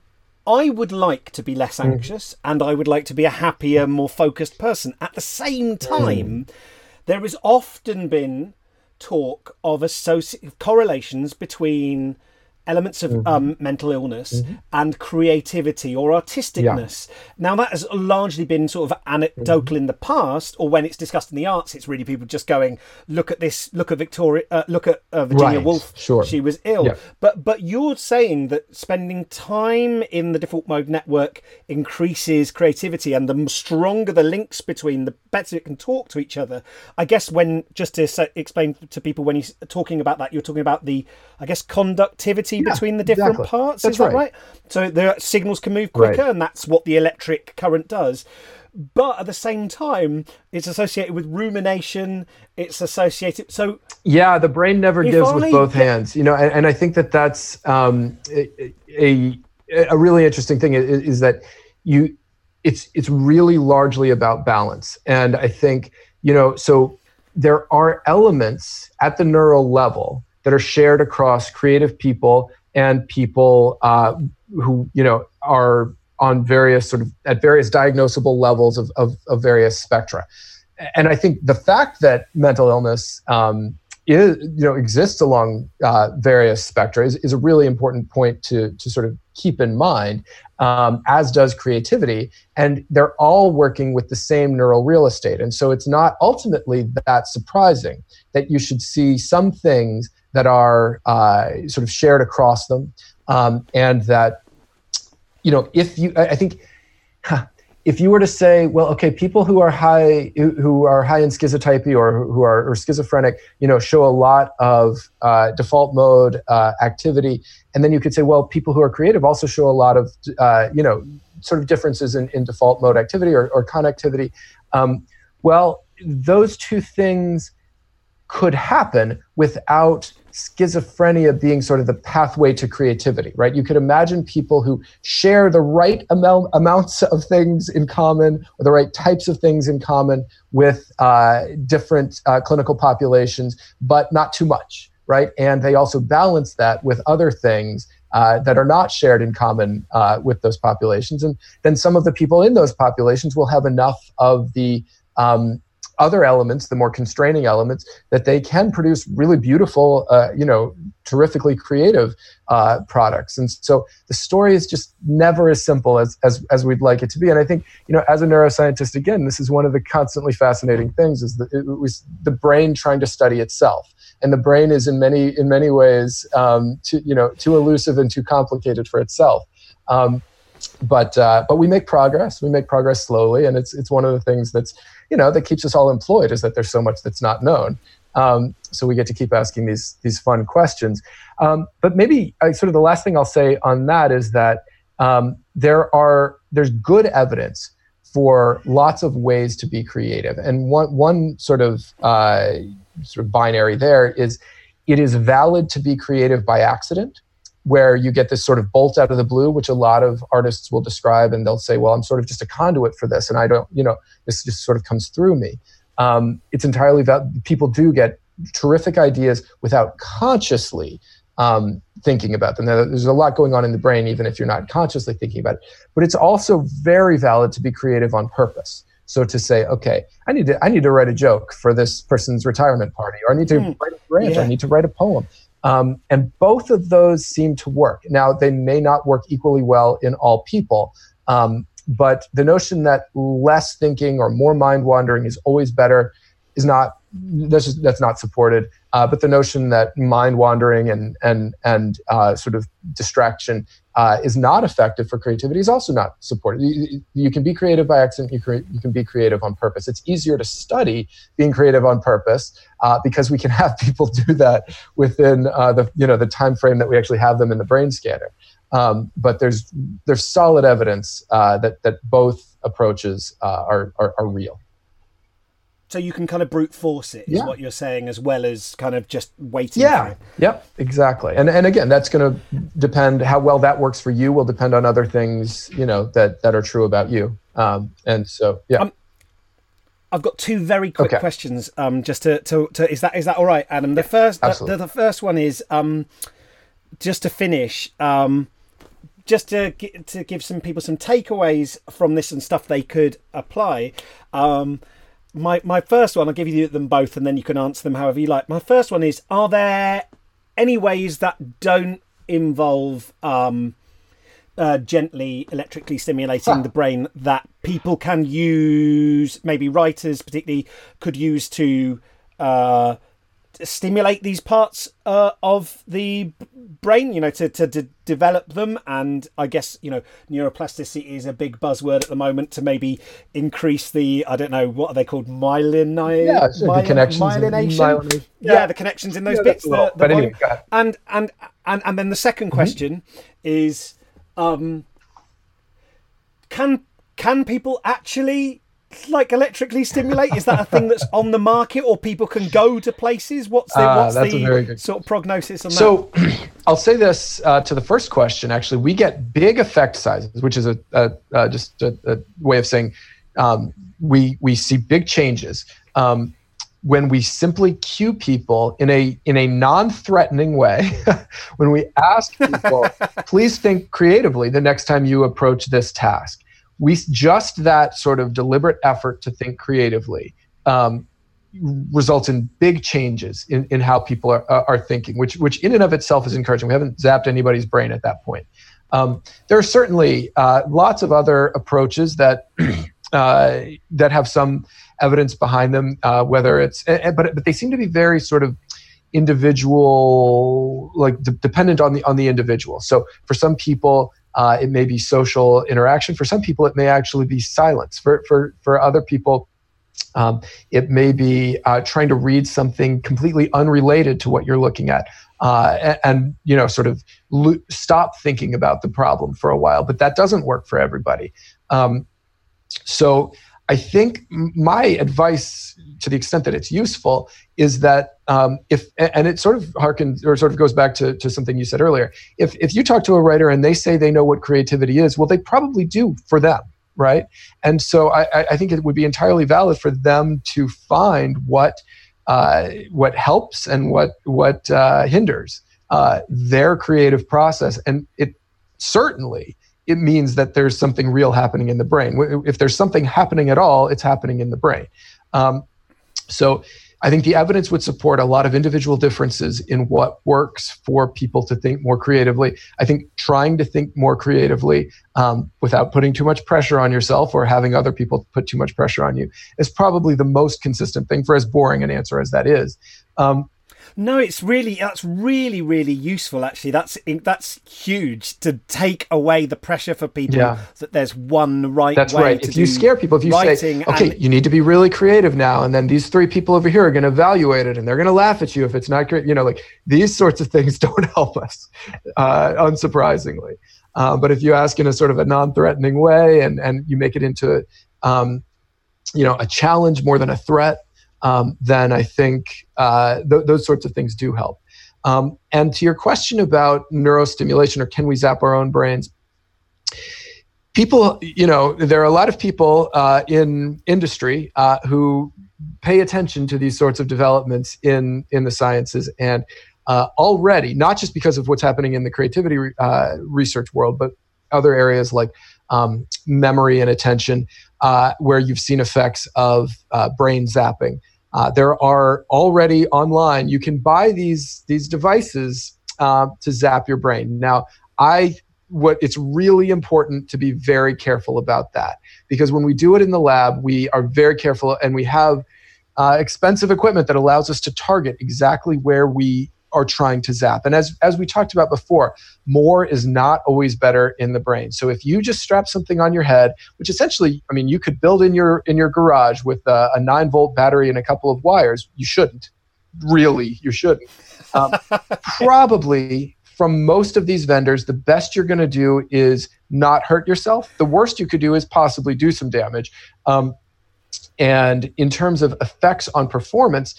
i would like to be less mm. anxious mm. and i would like to be a happier more focused person at the same time there has often been talk of associ- correlations between elements of mm-hmm. um, mental illness mm-hmm. and creativity or artisticness. Yeah. Now, that has largely been sort of anecdotal mm-hmm. in the past, or when it's discussed in the arts, it's really people just going, "Look at this! Look at Victoria! Uh, look at uh, Virginia right. Woolf! Sure, she was ill." Yeah. But but you're saying that spending time in the default mode network increases creativity, and the stronger the links between, the better it can talk to each other. I guess when just to explain to people when you're talking about that, you're talking about the, I guess, conductivity yeah, between the different exactly. parts. That's is that right. right? So the signals can move quicker, right. and that's what the electric current does. But at the same time, it's associated with rumination. It's associated. So yeah, the brain never gives I, with both hands. You know, and, and I think that that's um, a, a, a really interesting thing is, is that you it's it's really largely about balance and i think you know so there are elements at the neural level that are shared across creative people and people uh, who you know are on various sort of at various diagnosable levels of, of, of various spectra. And i think the fact that mental illness um, is you know exists along uh, various spectra is, is a really important point to to sort of keep in mind um, as does creativity. And they're all working with the same neural real estate. And so it's not ultimately that surprising that you should see some things that are uh, sort of shared across them, um, and that you know if you I think. Huh, if you were to say, well, okay, people who are high who are high in schizotypy or who are or schizophrenic, you know, show a lot of uh, default mode uh, activity, and then you could say, well, people who are creative also show a lot of, uh, you know, sort of differences in, in default mode activity or, or connectivity. Um, well, those two things could happen without schizophrenia being sort of the pathway to creativity, right? You could imagine people who share the right amount, amounts of things in common or the right types of things in common with uh, different uh, clinical populations, but not too much, right? And they also balance that with other things uh, that are not shared in common uh, with those populations. And then some of the people in those populations will have enough of the um, other elements, the more constraining elements, that they can produce really beautiful, uh, you know, terrifically creative uh, products. And so the story is just never as simple as, as, as we'd like it to be. And I think, you know, as a neuroscientist, again, this is one of the constantly fascinating things is that it was the brain trying to study itself. And the brain is in many, in many ways, um, too, you know, too elusive and too complicated for itself. Um, but uh, but we make progress. We make progress slowly, and it's it's one of the things that's you know that keeps us all employed is that there's so much that's not known. Um, so we get to keep asking these these fun questions. Um, but maybe uh, sort of the last thing I'll say on that is that um, there are there's good evidence for lots of ways to be creative. And one, one sort of uh, sort of binary there is it is valid to be creative by accident, where you get this sort of bolt out of the blue, which a lot of artists will describe, and they'll say, "Well, I'm sort of just a conduit for this, and I don't, you know, this just sort of comes through me." Um, it's entirely valid. People do get terrific ideas without consciously um, thinking about them. Now, there's a lot going on in the brain, even if you're not consciously thinking about it. But it's also very valid to be creative on purpose. So to say, okay, I need to I need to write a joke for this person's retirement party, or I need to mm. write a grant, yeah. I need to write a poem. Um, and both of those seem to work. Now, they may not work equally well in all people, um, but the notion that less thinking or more mind wandering is always better is not that's just, that's not supported. Uh, but the notion that mind wandering and and and uh, sort of distraction uh, is not effective for creativity is also not supported. You, you can be creative by accident. You, cre- you can be creative on purpose. It's easier to study being creative on purpose uh, because we can have people do that within uh, the you know the time frame that we actually have them in the brain scanner. Um, but there's there's solid evidence uh, that that both approaches are, are, are real. So you can kind of brute force it, is yeah. what you're saying, as well as kind of just waiting. Yeah. Yep. Exactly. And and again, that's going to depend how well that works for you. Will depend on other things, you know, that that are true about you. Um, and so yeah. Um, I've got two very quick okay. questions. Um, just to, to, to is that is that all right, Adam? The first the, the, first one is um, just to finish. Um, just to to give some people some takeaways from this and stuff they could apply. Um, my my first one, I'll give you them both, and then you can answer them however you like. My first one is: Are there any ways that don't involve um, uh, gently electrically stimulating the brain that people can use? Maybe writers, particularly, could use to uh, stimulate these parts uh, of the brain, you know, to, to, to, develop them. And I guess, you know, neuroplasticity is a big buzzword at the moment to maybe increase the, I don't know, what are they called? Myelin, yeah, myelin, the connections myelination. Yeah. yeah. the connections in those yeah, bits. The, the but anyway, and, and, and, and then the second mm-hmm. question is, um, can, can people actually like electrically stimulate? Is that a thing that's on the market, or people can go to places? What's the, uh, what's the sort of prognosis on so, that? So, I'll say this uh, to the first question. Actually, we get big effect sizes, which is a, a, a just a, a, way of saying um, we we see big changes. Um, when we simply cue people in a in a non-threatening way when we ask people please think creatively the next time you approach this task we just that sort of deliberate effort to think creatively um, results in big changes in, in how people are, uh, are thinking, which which in and of itself is encouraging. We haven't zapped anybody's brain at that point. Um, there are certainly uh, lots of other approaches that uh, that have some evidence behind them, uh, whether it's but but they seem to be very sort of individual, like d- dependent on the on the individual. So for some people, uh, it may be social interaction. For some people, it may actually be silence. For, for, for other people, um, it may be uh, trying to read something completely unrelated to what you're looking at, uh, and, you know, sort of lo- stop thinking about the problem for a while. But that doesn't work for everybody. Um, so I think my advice, to the extent that it's useful, is that um, if and it sort of harkens or sort of goes back to, to something you said earlier. If if you talk to a writer and they say they know what creativity is, well, they probably do for them, right? And so I, I think it would be entirely valid for them to find what uh, what helps and what what uh, hinders uh, their creative process, and it certainly it means that there's something real happening in the brain. If there's something happening at all, it's happening in the brain. Um, so I think the evidence would support a lot of individual differences in what works for people to think more creatively. I think trying to think more creatively um, without putting too much pressure on yourself or having other people put too much pressure on you is probably the most consistent thing for as boring an answer as that is. Um, no, it's really that's really really useful. Actually, that's that's huge to take away the pressure for people yeah. that there's one right. That's right. if you scare people, if you say, "Okay, and, you need to be really creative now," and then these three people over here are going to evaluate it, and they're going to laugh at you if it's not great. You know, like these sorts of things don't help us, uh, unsurprisingly. Uh, but if you ask in a sort of a non-threatening way, and and you make it into um, you know, a challenge more than a threat, um, then I think uh, th- those sorts of things do help. Um, and to your question about neurostimulation or can we zap our own brains? People, you know, there are a lot of people uh, in industry uh, who pay attention to these sorts of developments in in the sciences and uh, already, not just because of what's happening in the creativity uh, research world, but other areas like um, memory and attention, uh, where you've seen effects of uh, brain zapping. Uh, there are already online. You can buy these these devices uh, to zap your brain. Now, I what it's really important to be very careful about that because when we do it in the lab, we are very careful and we have uh, expensive equipment that allows us to target exactly where we are trying to zap. And as, as we talked about before, more is not always better in the brain. So if you just strap something on your head, which essentially, I mean, you could build in your in your garage with a, a nine volt battery and a couple of wires. You shouldn't, really, you shouldn't. Um, probably from most of these vendors, the best you're going to do is not hurt yourself. The worst you could do is possibly do some damage. Um, and in terms of effects on performance,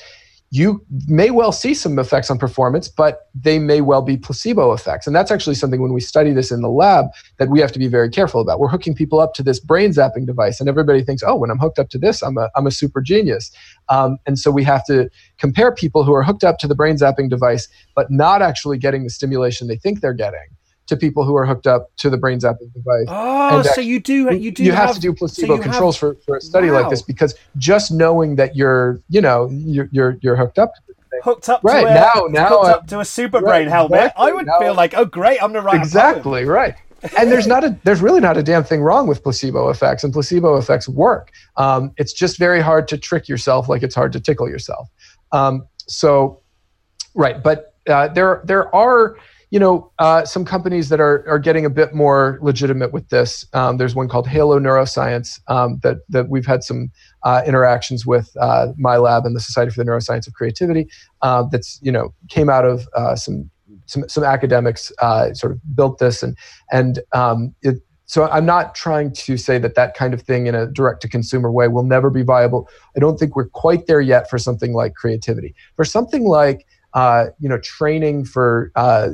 you may well see some effects on performance, but they may well be placebo effects. And that's actually something when we study this in the lab that we have to be very careful about. We're hooking people up to this brain zapping device, and everybody thinks, oh, when I'm hooked up to this, I'm a, I'm a super genius. Um, and so we have to compare people who are hooked up to the brain zapping device, but not actually getting the stimulation they think they're getting to people who are hooked up to the brain zapping device. Oh, so you do you do you have, have to do placebo so controls have, for, for a study wow. like this because just knowing that you're you know you're you're, you're hooked up hooked up right to a, now now hooked up to a super right, brain helmet. Exactly, i would now, feel like oh great i'm the right exactly right. And there's not a there's really not a damn thing wrong with placebo effects and placebo effects work. Um, it's just very hard to trick yourself like it's hard to tickle yourself. Um, so right but uh, there there are you know, uh, some companies that are, are getting a bit more legitimate with this. Um, there's one called Halo Neuroscience um, that, that we've had some uh, interactions with uh, my lab and the Society for the Neuroscience of Creativity. Uh, that's you know came out of uh, some some some academics uh, sort of built this and and um, it, so I'm not trying to say that that kind of thing in a direct to consumer way will never be viable. I don't think we're quite there yet for something like creativity. For something like uh, you know, training for uh,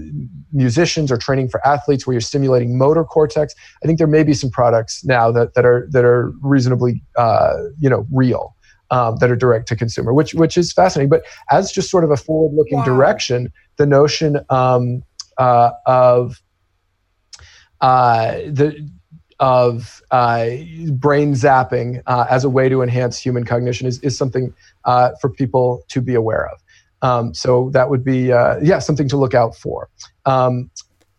musicians or training for athletes where you're stimulating motor cortex. I think there may be some products now that, that are that are reasonably uh, you know real. Um, that are direct to consumer, which which is fascinating. But as just sort of a forward-looking wow. direction, the notion um, uh, of uh, the of uh, brain zapping uh, as a way to enhance human cognition is, is something uh, for people to be aware of. Um, so that would be uh, yeah something to look out for. Um,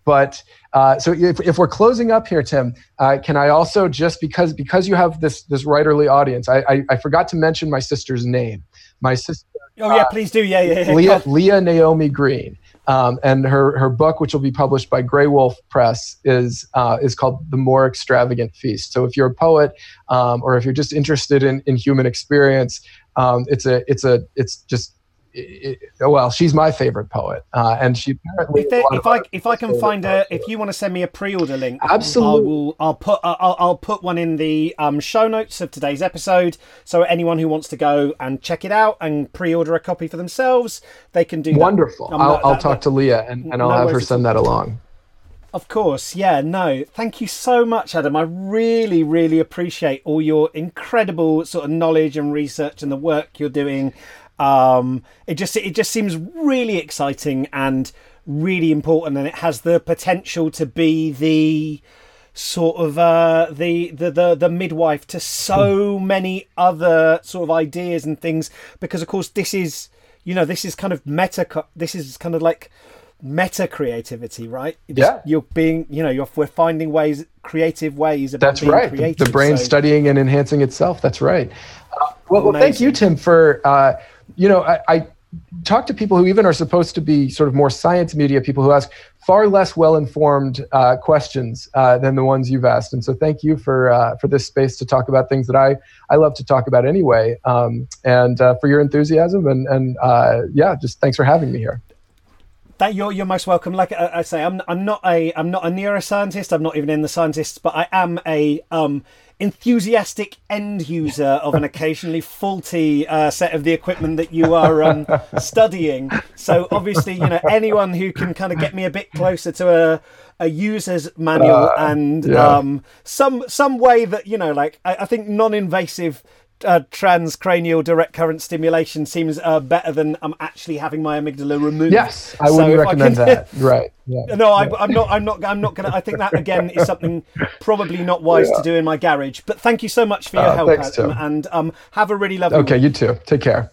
but uh, so if, if we're closing up here, Tim, uh, can I also just because because you have this this writerly audience, I, I, I forgot to mention my sister's name. My sister. Oh yeah, please do. Yeah, yeah. yeah. Leah, Leah Naomi Green. Um, and her, her book, which will be published by Graywolf Press, is uh, is called The More Extravagant Feast. So if you're a poet, um, or if you're just interested in, in human experience, um, it's a it's a it's just it, well, she's my favorite poet, uh, and she apparently. If, there, if I if I can find a, if you want to send me a pre-order link, absolutely, I will. I'll put I'll, I'll put one in the um, show notes of today's episode, so anyone who wants to go and check it out and pre-order a copy for themselves, they can do. That. Wonderful. Um, I'll, I'll talk to Leah and, and I'll no have her send that along. Of course, yeah, no. Thank you so much, Adam. I really, really appreciate all your incredible sort of knowledge and research and the work you're doing um, it just it just seems really exciting and really important, and it has the potential to be the sort of uh, the, the the the midwife to so hmm. many other sort of ideas and things. Because of course, this is you know this is kind of meta. This is kind of like meta creativity, right? yeah, you're being, you know, you're we're finding ways, creative ways. That's right. Creative, the, brain so. studying and enhancing itself. That's right. Uh, well, well, thank you, Tim, for uh, you know, I, I talk to people who even are supposed to be sort of more science media people who ask far less well-informed uh, questions uh, than the ones you've asked. And so, thank you for uh, for this space to talk about things that I I love to talk about anyway, um, and uh, for your enthusiasm and and uh, yeah, just thanks for having me here. That you're you're most welcome. Like I, I, say, I'm I'm not a I'm not a neuroscientist. I'm not even in the scientists, but I am a um, enthusiastic end user of an occasionally faulty uh, set of the equipment that you are um, studying. So obviously, you know, anyone who can kind of get me a bit closer to a a user's manual uh, and yeah. um, some some way that you know, like I, I think non-invasive uh, transcranial direct current stimulation seems uh, better than I'm actually having my amygdala removed. Yes, I wouldn't recommend I can, that. Right. Yeah, no, I, am not. I'm not. I'm not gonna. I think that again is something probably not wise yeah. to do in my garage. But thank you so much for your uh, help, thanks, Adam, and um, have a really lovely. Okay, week. you too. Take care.